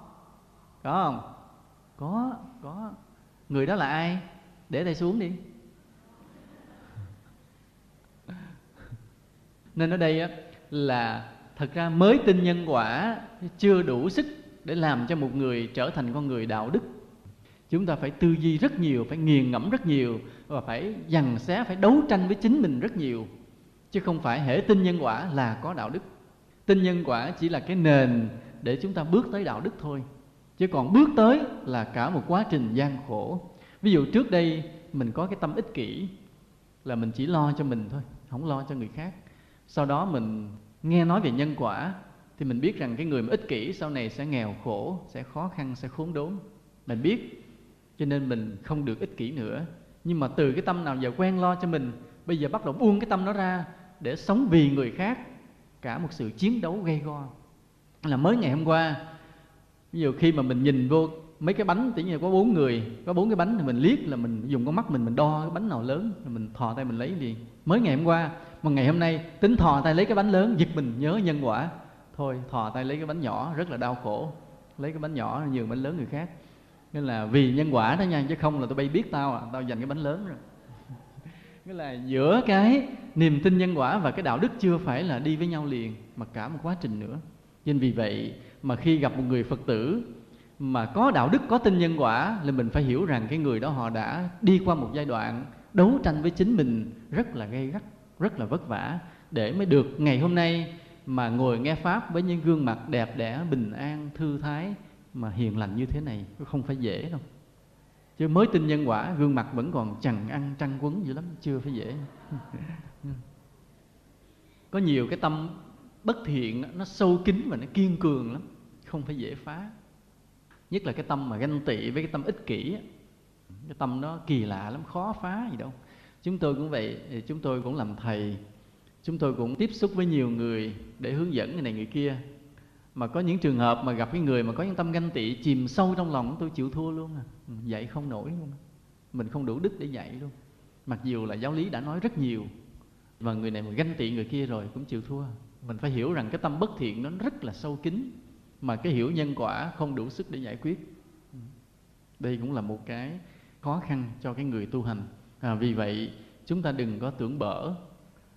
Có không? Có có. Người đó là ai? Để tay xuống đi. Nên ở đây á, là thật ra mới tin nhân quả chưa đủ sức để làm cho một người trở thành con người đạo đức. Chúng ta phải tư duy rất nhiều phải nghiền ngẫm rất nhiều và phải dằn xé phải đấu tranh với chính mình rất nhiều. Chứ không phải hệ tin nhân quả là có đạo đức. Tin nhân quả chỉ là cái nền để chúng ta bước tới đạo đức thôi. Chứ còn bước tới là cả một quá trình gian khổ. Ví dụ trước đây mình có cái tâm ích kỷ là mình chỉ lo cho mình thôi, không lo cho người khác. Sau đó mình nghe nói về nhân quả thì mình biết rằng cái người mà ích kỷ sau này sẽ nghèo khổ, sẽ khó khăn, sẽ khốn đốn. Mình biết, cho nên mình không được ích kỷ nữa. Nhưng mà từ cái tâm nào giờ quen lo cho mình, bây giờ bắt đầu buông cái tâm đó ra để sống vì người khác, cả một sự chiến đấu gay go là mới ngày hôm qua, ví dụ khi mà mình nhìn vô mấy cái bánh tỉ như có bốn người, có bốn cái bánh thì mình liếc là mình dùng con mắt mình mình đo cái bánh nào lớn, rồi mình thò tay mình lấy gì. Mới ngày hôm qua, mà ngày hôm nay tính thò tay lấy cái bánh lớn, giật mình nhớ nhân quả. Thôi, thò tay lấy cái bánh nhỏ, rất là đau khổ. Lấy cái bánh nhỏ, nhường bánh lớn người khác. Nên là vì nhân quả đó nha, chứ không là tụi bay biết tao à tao dành cái bánh lớn rồi. Nghĩa là giữa cái niềm tin nhân quả và cái đạo đức chưa phải là đi với nhau liền, mà cả một quá trình nữa nên vì vậy mà khi gặp một người phật tử mà có đạo đức, có tin nhân quả là mình phải hiểu rằng cái người đó họ đã đi qua một giai đoạn đấu tranh với chính mình rất là gay gắt, rất là vất vả để mới được ngày hôm nay mà ngồi nghe pháp với những gương mặt đẹp đẽ, bình an, thư thái mà hiền lành như thế này không phải dễ đâu. Chứ mới tin nhân quả, gương mặt vẫn còn chằn ăn, trăng quấn dữ lắm, chưa phải dễ. Có nhiều cái tâm bất thiện nó sâu kín và nó kiên cường lắm, không phải dễ phá. Nhất là cái tâm mà ganh tị với cái tâm ích kỷ cái tâm nó kỳ lạ lắm, khó phá gì đâu. Chúng tôi cũng vậy chúng tôi cũng làm thầy, chúng tôi cũng tiếp xúc với nhiều người để hướng dẫn người này người kia. Mà có những trường hợp mà gặp cái người mà có những tâm ganh tị chìm sâu trong lòng, tôi chịu thua luôn à. Ừ, dạy không nổi luôn mình không đủ đức để dạy luôn. Mặc dù là giáo lý đã nói rất nhiều, và người này mà ganh tị người kia rồi cũng chịu thua mình phải hiểu rằng cái tâm bất thiện nó rất là sâu kín mà cái hiểu nhân quả không đủ sức để giải quyết. Đây cũng là một cái khó khăn cho cái người tu hành. À, vì vậy chúng ta đừng có tưởng bở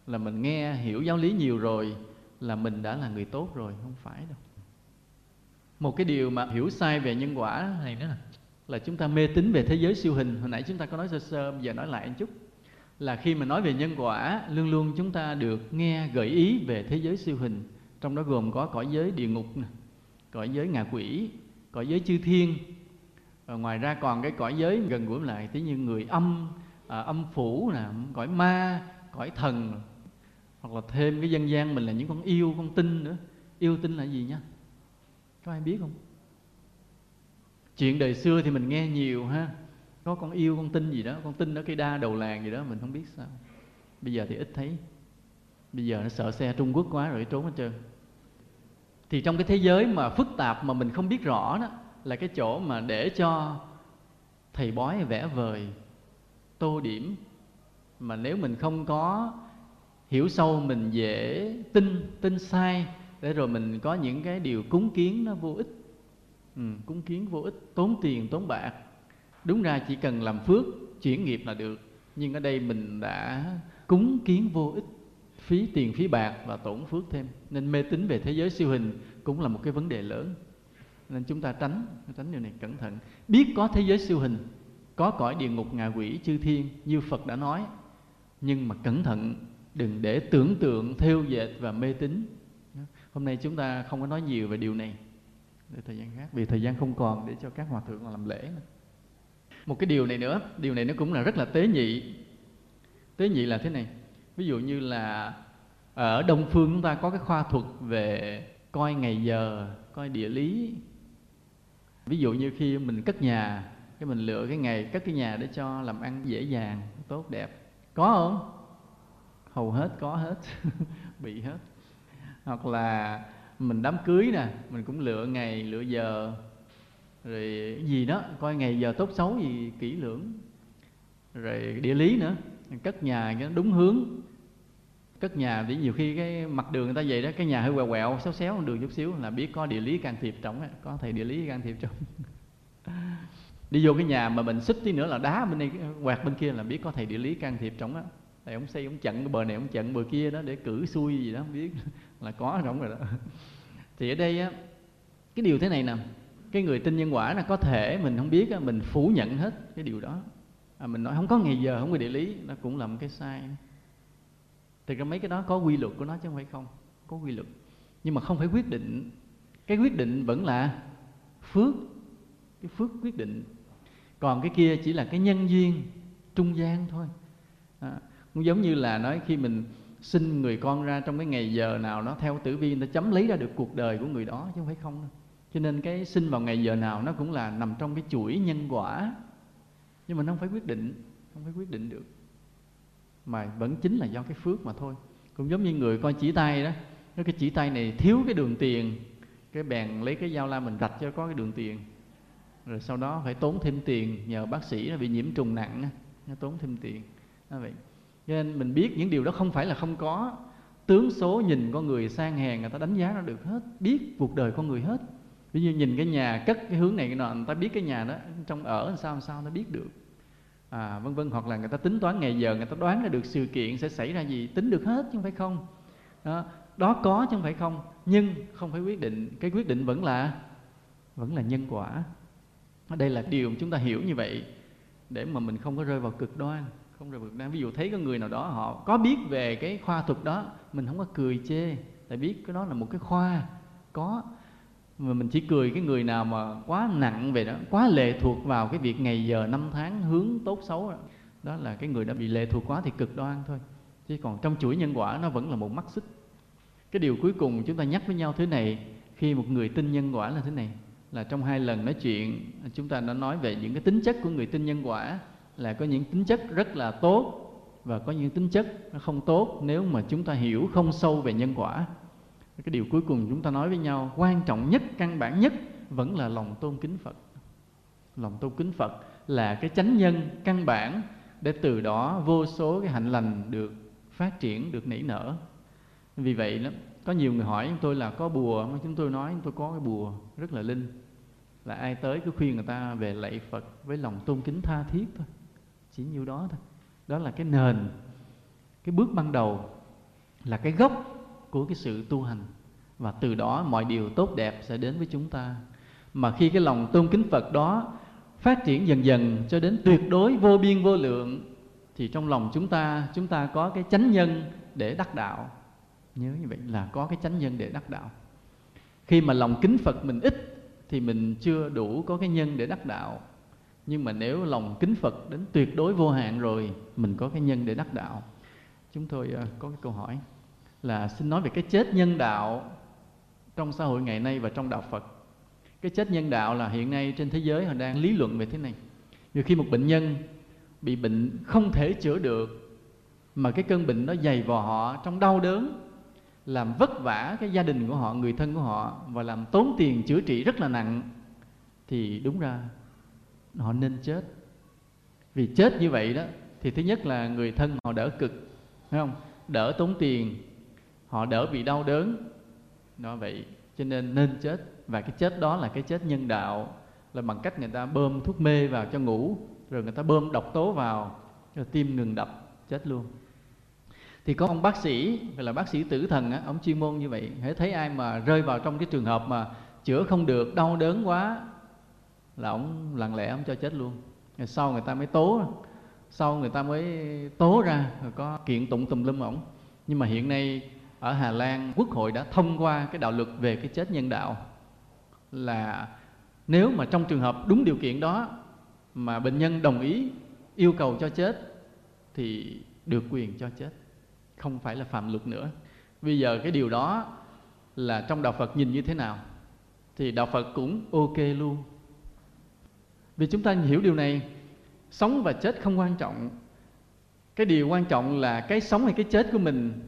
là mình nghe hiểu giáo lý nhiều rồi là mình đã là người tốt rồi. Không phải đâu. Một cái điều mà hiểu sai về nhân quả này nữa là chúng ta mê tín về thế giới siêu hình. Hồi nãy chúng ta có nói sơ sơ bây giờ nói lại một chút là khi mà nói về nhân quả luôn luôn chúng ta được nghe gợi ý về thế giới siêu hình. Trong đó gồm có cõi giới địa ngục cõi giới ngạ quỷ cõi giới chư thiên. Và ngoài ra còn cái cõi giới gần gũi lại tí như người âm à, âm phủ nè cõi ma cõi thần. Hoặc là thêm cái dân gian mình là những con yêu con tinh nữa. Yêu tinh là gì nhá? Có ai biết không? Chuyện đời xưa thì mình nghe nhiều ha có con yêu con tin gì đó con tin ở cây đa đầu làng gì đó mình không biết sao. Bây giờ thì ít thấy. Bây giờ nó sợ xe trung quốc quá rồi trốn hết trơn. Thì trong cái thế giới mà phức tạp mà mình không biết rõ đó là cái chỗ mà để cho thầy bói vẽ vời tô điểm mà nếu mình không có hiểu sâu mình dễ tin tin sai để rồi mình có những cái điều cúng kiến nó vô ích. Ừ, cúng kiến vô ích tốn tiền tốn bạc đúng ra chỉ cần làm phước, chuyển nghiệp là được. Nhưng ở đây mình đã cúng kiến vô ích, phí tiền, phí bạc và tổn phước thêm. Nên mê tín về thế giới siêu hình cũng là một cái vấn đề lớn. Nên chúng ta tránh tránh điều này cẩn thận. Biết có thế giới siêu hình, có cõi địa ngục ngạ quỷ chư thiên như phật đã nói. Nhưng mà cẩn thận, đừng để tưởng tượng, theo dệt và mê tín. Hôm nay chúng ta không có nói nhiều về điều này. Để thời gian khác, vì thời gian không còn để cho các hòa thượng làm lễ nữa một cái điều này nữa, điều này nó cũng là rất là tế nhị. Tế nhị là thế này, ví dụ như là ờ, ở đông phương chúng ta có cái khoa thuật về coi ngày giờ, coi địa lý. Ví dụ như khi mình cất nhà cái mình lựa cái ngày cất cái nhà để cho làm ăn dễ dàng, tốt, đẹp. Có không? Hầu hết, có hết, bị hết. Hoặc là mình đám cưới nè, mình cũng lựa ngày, lựa giờ rồi gì đó, coi ngày giờ tốt xấu gì kỹ lưỡng. Rồi địa lý nữa, cất nhà cái đúng hướng. Cất nhà thì nhiều khi cái mặt đường người ta vậy đó, cái nhà hơi quẹo quẹo, xéo xéo đường chút xíu là biết có địa lý can thiệp trong á, có thầy địa lý can thiệp trong đi vô cái nhà mà mình xích tí nữa là đá bên đây quạt bên kia là biết có thầy địa lý can thiệp trong á. Thầy ông xây, ông chặn, cái bờ này ông chặn, bờ kia đó để cử xuôi gì đó, không biết là có trong rồi đó. Thì ở đây á, cái điều thế này nè cái người tin nhân quả là có thể mình không biết mình phủ nhận hết cái điều đó. À, mình nói không có ngày giờ không có địa lý nó cũng là một cái sai. Thực ra mấy cái đó có quy luật của nó chứ không phải không có quy luật. Nhưng mà không phải quyết định. Cái quyết định vẫn là phước cái phước quyết định. Còn cái kia chỉ là cái nhân duyên trung gian thôi. À, cũng giống như là nói khi mình sinh người con ra trong cái ngày giờ nào nó theo tử vi người ta chấm lấy ra được cuộc đời của người đó chứ không phải không đâu cho nên cái sinh vào ngày giờ nào nó cũng là nằm trong cái chuỗi nhân quả. Nhưng mà nó không phải quyết định, không phải quyết định được. Mà vẫn chính là do cái phước mà thôi. Cũng giống như người coi chỉ tay đó cái chỉ tay này thiếu cái đường tiền, cái bèn lấy cái dao la mình rạch cho có cái đường tiền. Rồi sau đó phải tốn thêm tiền nhờ bác sĩ nó bị nhiễm trùng nặng nó tốn thêm tiền. Đó vậy. Cho nên mình biết những điều đó không phải là không có. Tướng số nhìn con người sang hèn người ta đánh giá nó được hết, biết cuộc đời con người hết ví dụ nhìn cái nhà cất cái hướng này cái nọ người ta biết cái nhà đó trong ở làm sao làm sao nó biết được. À, vân vân hoặc là người ta tính toán ngày giờ người ta đoán ra được sự kiện sẽ xảy ra gì tính được hết chứ không phải không. Đó, đó có chứ không phải không nhưng không phải quyết định. Cái quyết định vẫn là vẫn là nhân quả. Đây là điều chúng ta hiểu như vậy để mà mình không có rơi vào cực đoan không rơi vào cực đoan. Ví dụ thấy có người nào đó họ có biết về cái khoa thuật đó mình không có cười chê tại biết cái đó là một cái khoa có mà mình chỉ cười cái người nào mà quá nặng về đó quá lệ thuộc vào cái việc ngày giờ năm tháng hướng tốt xấu đó, đó là cái người đã bị lệ thuộc quá thì cực đoan thôi. Chứ còn trong chuỗi nhân quả nó vẫn là một mắt xích. Cái điều cuối cùng chúng ta nhắc với nhau thế này khi một người tin nhân quả là thế này là trong hai lần nói chuyện chúng ta đã nói về những cái tính chất của người tin nhân quả là có những tính chất rất là tốt và có những tính chất không tốt nếu mà chúng ta hiểu không sâu về nhân quả cái điều cuối cùng chúng ta nói với nhau, quan trọng nhất, căn bản nhất vẫn là lòng tôn kính phật. Lòng tôn kính phật là cái chánh nhân căn bản để từ đó vô số cái hạnh lành được phát triển, được nảy nở. Vì vậy đó có nhiều người hỏi chúng tôi là có bùa mà chúng tôi nói tôi có cái bùa rất là linh. Là ai tới cứ khuyên người ta về lạy phật với lòng tôn kính tha thiết thôi. Chỉ nhiêu đó thôi. Đó là cái nền, cái bước ban đầu, là cái gốc của cái sự tu hành. Và từ đó mọi điều tốt đẹp sẽ đến với chúng ta. Mà khi cái lòng tôn kính phật đó phát triển dần dần cho đến tuyệt đối vô biên vô lượng, thì trong lòng chúng ta chúng ta có cái chánh nhân để đắc đạo. Nhớ như vậy là có cái chánh nhân để đắc đạo. Khi mà lòng kính phật mình ít, thì mình chưa đủ có cái nhân để đắc đạo. Nhưng mà nếu lòng kính phật đến tuyệt đối vô hạn rồi, mình có cái nhân để đắc đạo. Chúng tôi ờ, có cái câu hỏi là xin nói về cái chết nhân đạo trong xã hội ngày nay và trong đạo Phật. Cái chết nhân đạo là hiện nay trên thế giới họ đang lý luận về thế này. Như khi một bệnh nhân bị bệnh không thể chữa được mà cái cơn bệnh nó dày vào họ trong đau đớn làm vất vả cái gia đình của họ, người thân của họ và làm tốn tiền chữa trị rất là nặng thì đúng ra họ nên chết. Vì chết như vậy đó thì thứ nhất là người thân họ đỡ cực, phải không? Đỡ tốn tiền, họ đỡ bị đau đớn. Nó vậy cho nên nên chết. Và cái chết đó là cái chết nhân đạo, là bằng cách người ta bơm thuốc mê vào cho ngủ, rồi người ta bơm độc tố vào, rồi tim ngừng đập, chết luôn. Thì có ông bác sĩ, gọi là bác sĩ tử thần á, ông chuyên môn như vậy. Hãy thấy ai mà rơi vào trong cái trường hợp mà chữa không được, đau đớn quá, là ông lặng lẽ ông cho chết luôn. Rồi sau người ta mới tố, sau người ta mới tố ra, rồi có kiện tụng tùm lum ổng. Nhưng mà hiện nay ở Hà Lan, quốc hội đã thông qua cái đạo luật về cái chết nhân đạo là nếu mà trong trường hợp đúng điều kiện đó mà bệnh nhân đồng ý yêu cầu cho chết thì được quyền cho chết, không phải là phạm luật nữa. Bây giờ cái điều đó là trong đạo phật nhìn như thế nào thì đạo phật cũng ok luôn. Vì chúng ta hiểu điều này, sống và chết không quan trọng. Cái điều quan trọng là cái sống hay cái chết của mình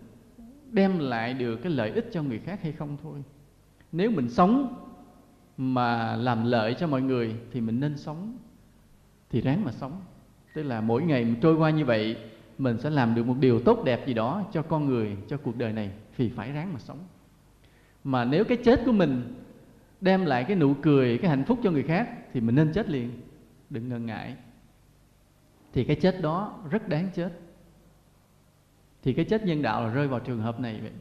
đem lại được cái lợi ích cho người khác hay không thôi. Nếu mình sống mà làm lợi cho mọi người thì mình nên sống, thì ráng mà sống. Tức là mỗi ngày mình trôi qua như vậy, mình sẽ làm được một điều tốt đẹp gì đó cho con người, cho cuộc đời này, thì phải ráng mà sống. Mà nếu cái chết của mình đem lại cái nụ cười, cái hạnh phúc cho người khác thì mình nên chết liền, đừng ngần ngại. Thì cái chết đó rất đáng chết thì cái chết nhân đạo là rơi vào trường hợp này vậy.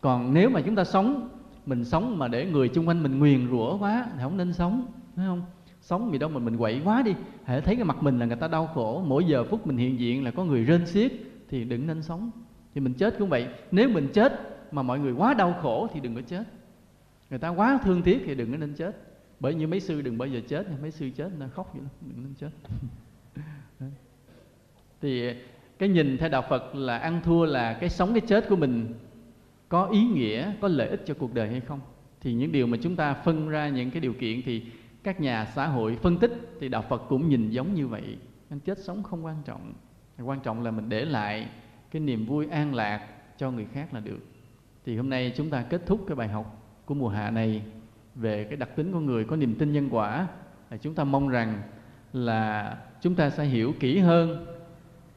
Còn nếu mà chúng ta sống, mình sống mà để người chung quanh mình nguyền rủa quá thì không nên sống, phải không? Sống vì đâu mà mình quậy quá đi hễ thấy cái mặt mình là người ta đau khổ, mỗi giờ phút mình hiện diện là có người rên xiết thì đừng nên sống. Thì mình chết cũng vậy, nếu mình chết mà mọi người quá đau khổ thì đừng có chết. Người ta quá thương tiếc thì đừng có nên chết. Bởi như mấy sư đừng bao giờ chết mấy sư chết nó khóc vậy đó đừng nên chết. Thì cái nhìn theo đạo Phật là ăn thua là cái sống, cái chết của mình có ý nghĩa, có lợi ích cho cuộc đời hay không? Thì những điều mà chúng ta phân ra những cái điều kiện thì các nhà xã hội phân tích thì đạo Phật cũng nhìn giống như vậy. Anh chết sống không quan trọng. Quan trọng là mình để lại cái niềm vui an lạc cho người khác là được. Thì hôm nay chúng ta kết thúc cái bài học của mùa hạ này về cái đặc tính của người, có niềm tin nhân quả. Là chúng ta mong rằng là chúng ta sẽ hiểu kỹ hơn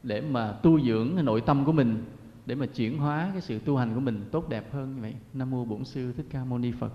để mà tu dưỡng nội tâm của mình, để mà chuyển hóa cái sự tu hành của mình tốt đẹp hơn như vậy. Nam mô bổn sư thích ca mâu ni phật.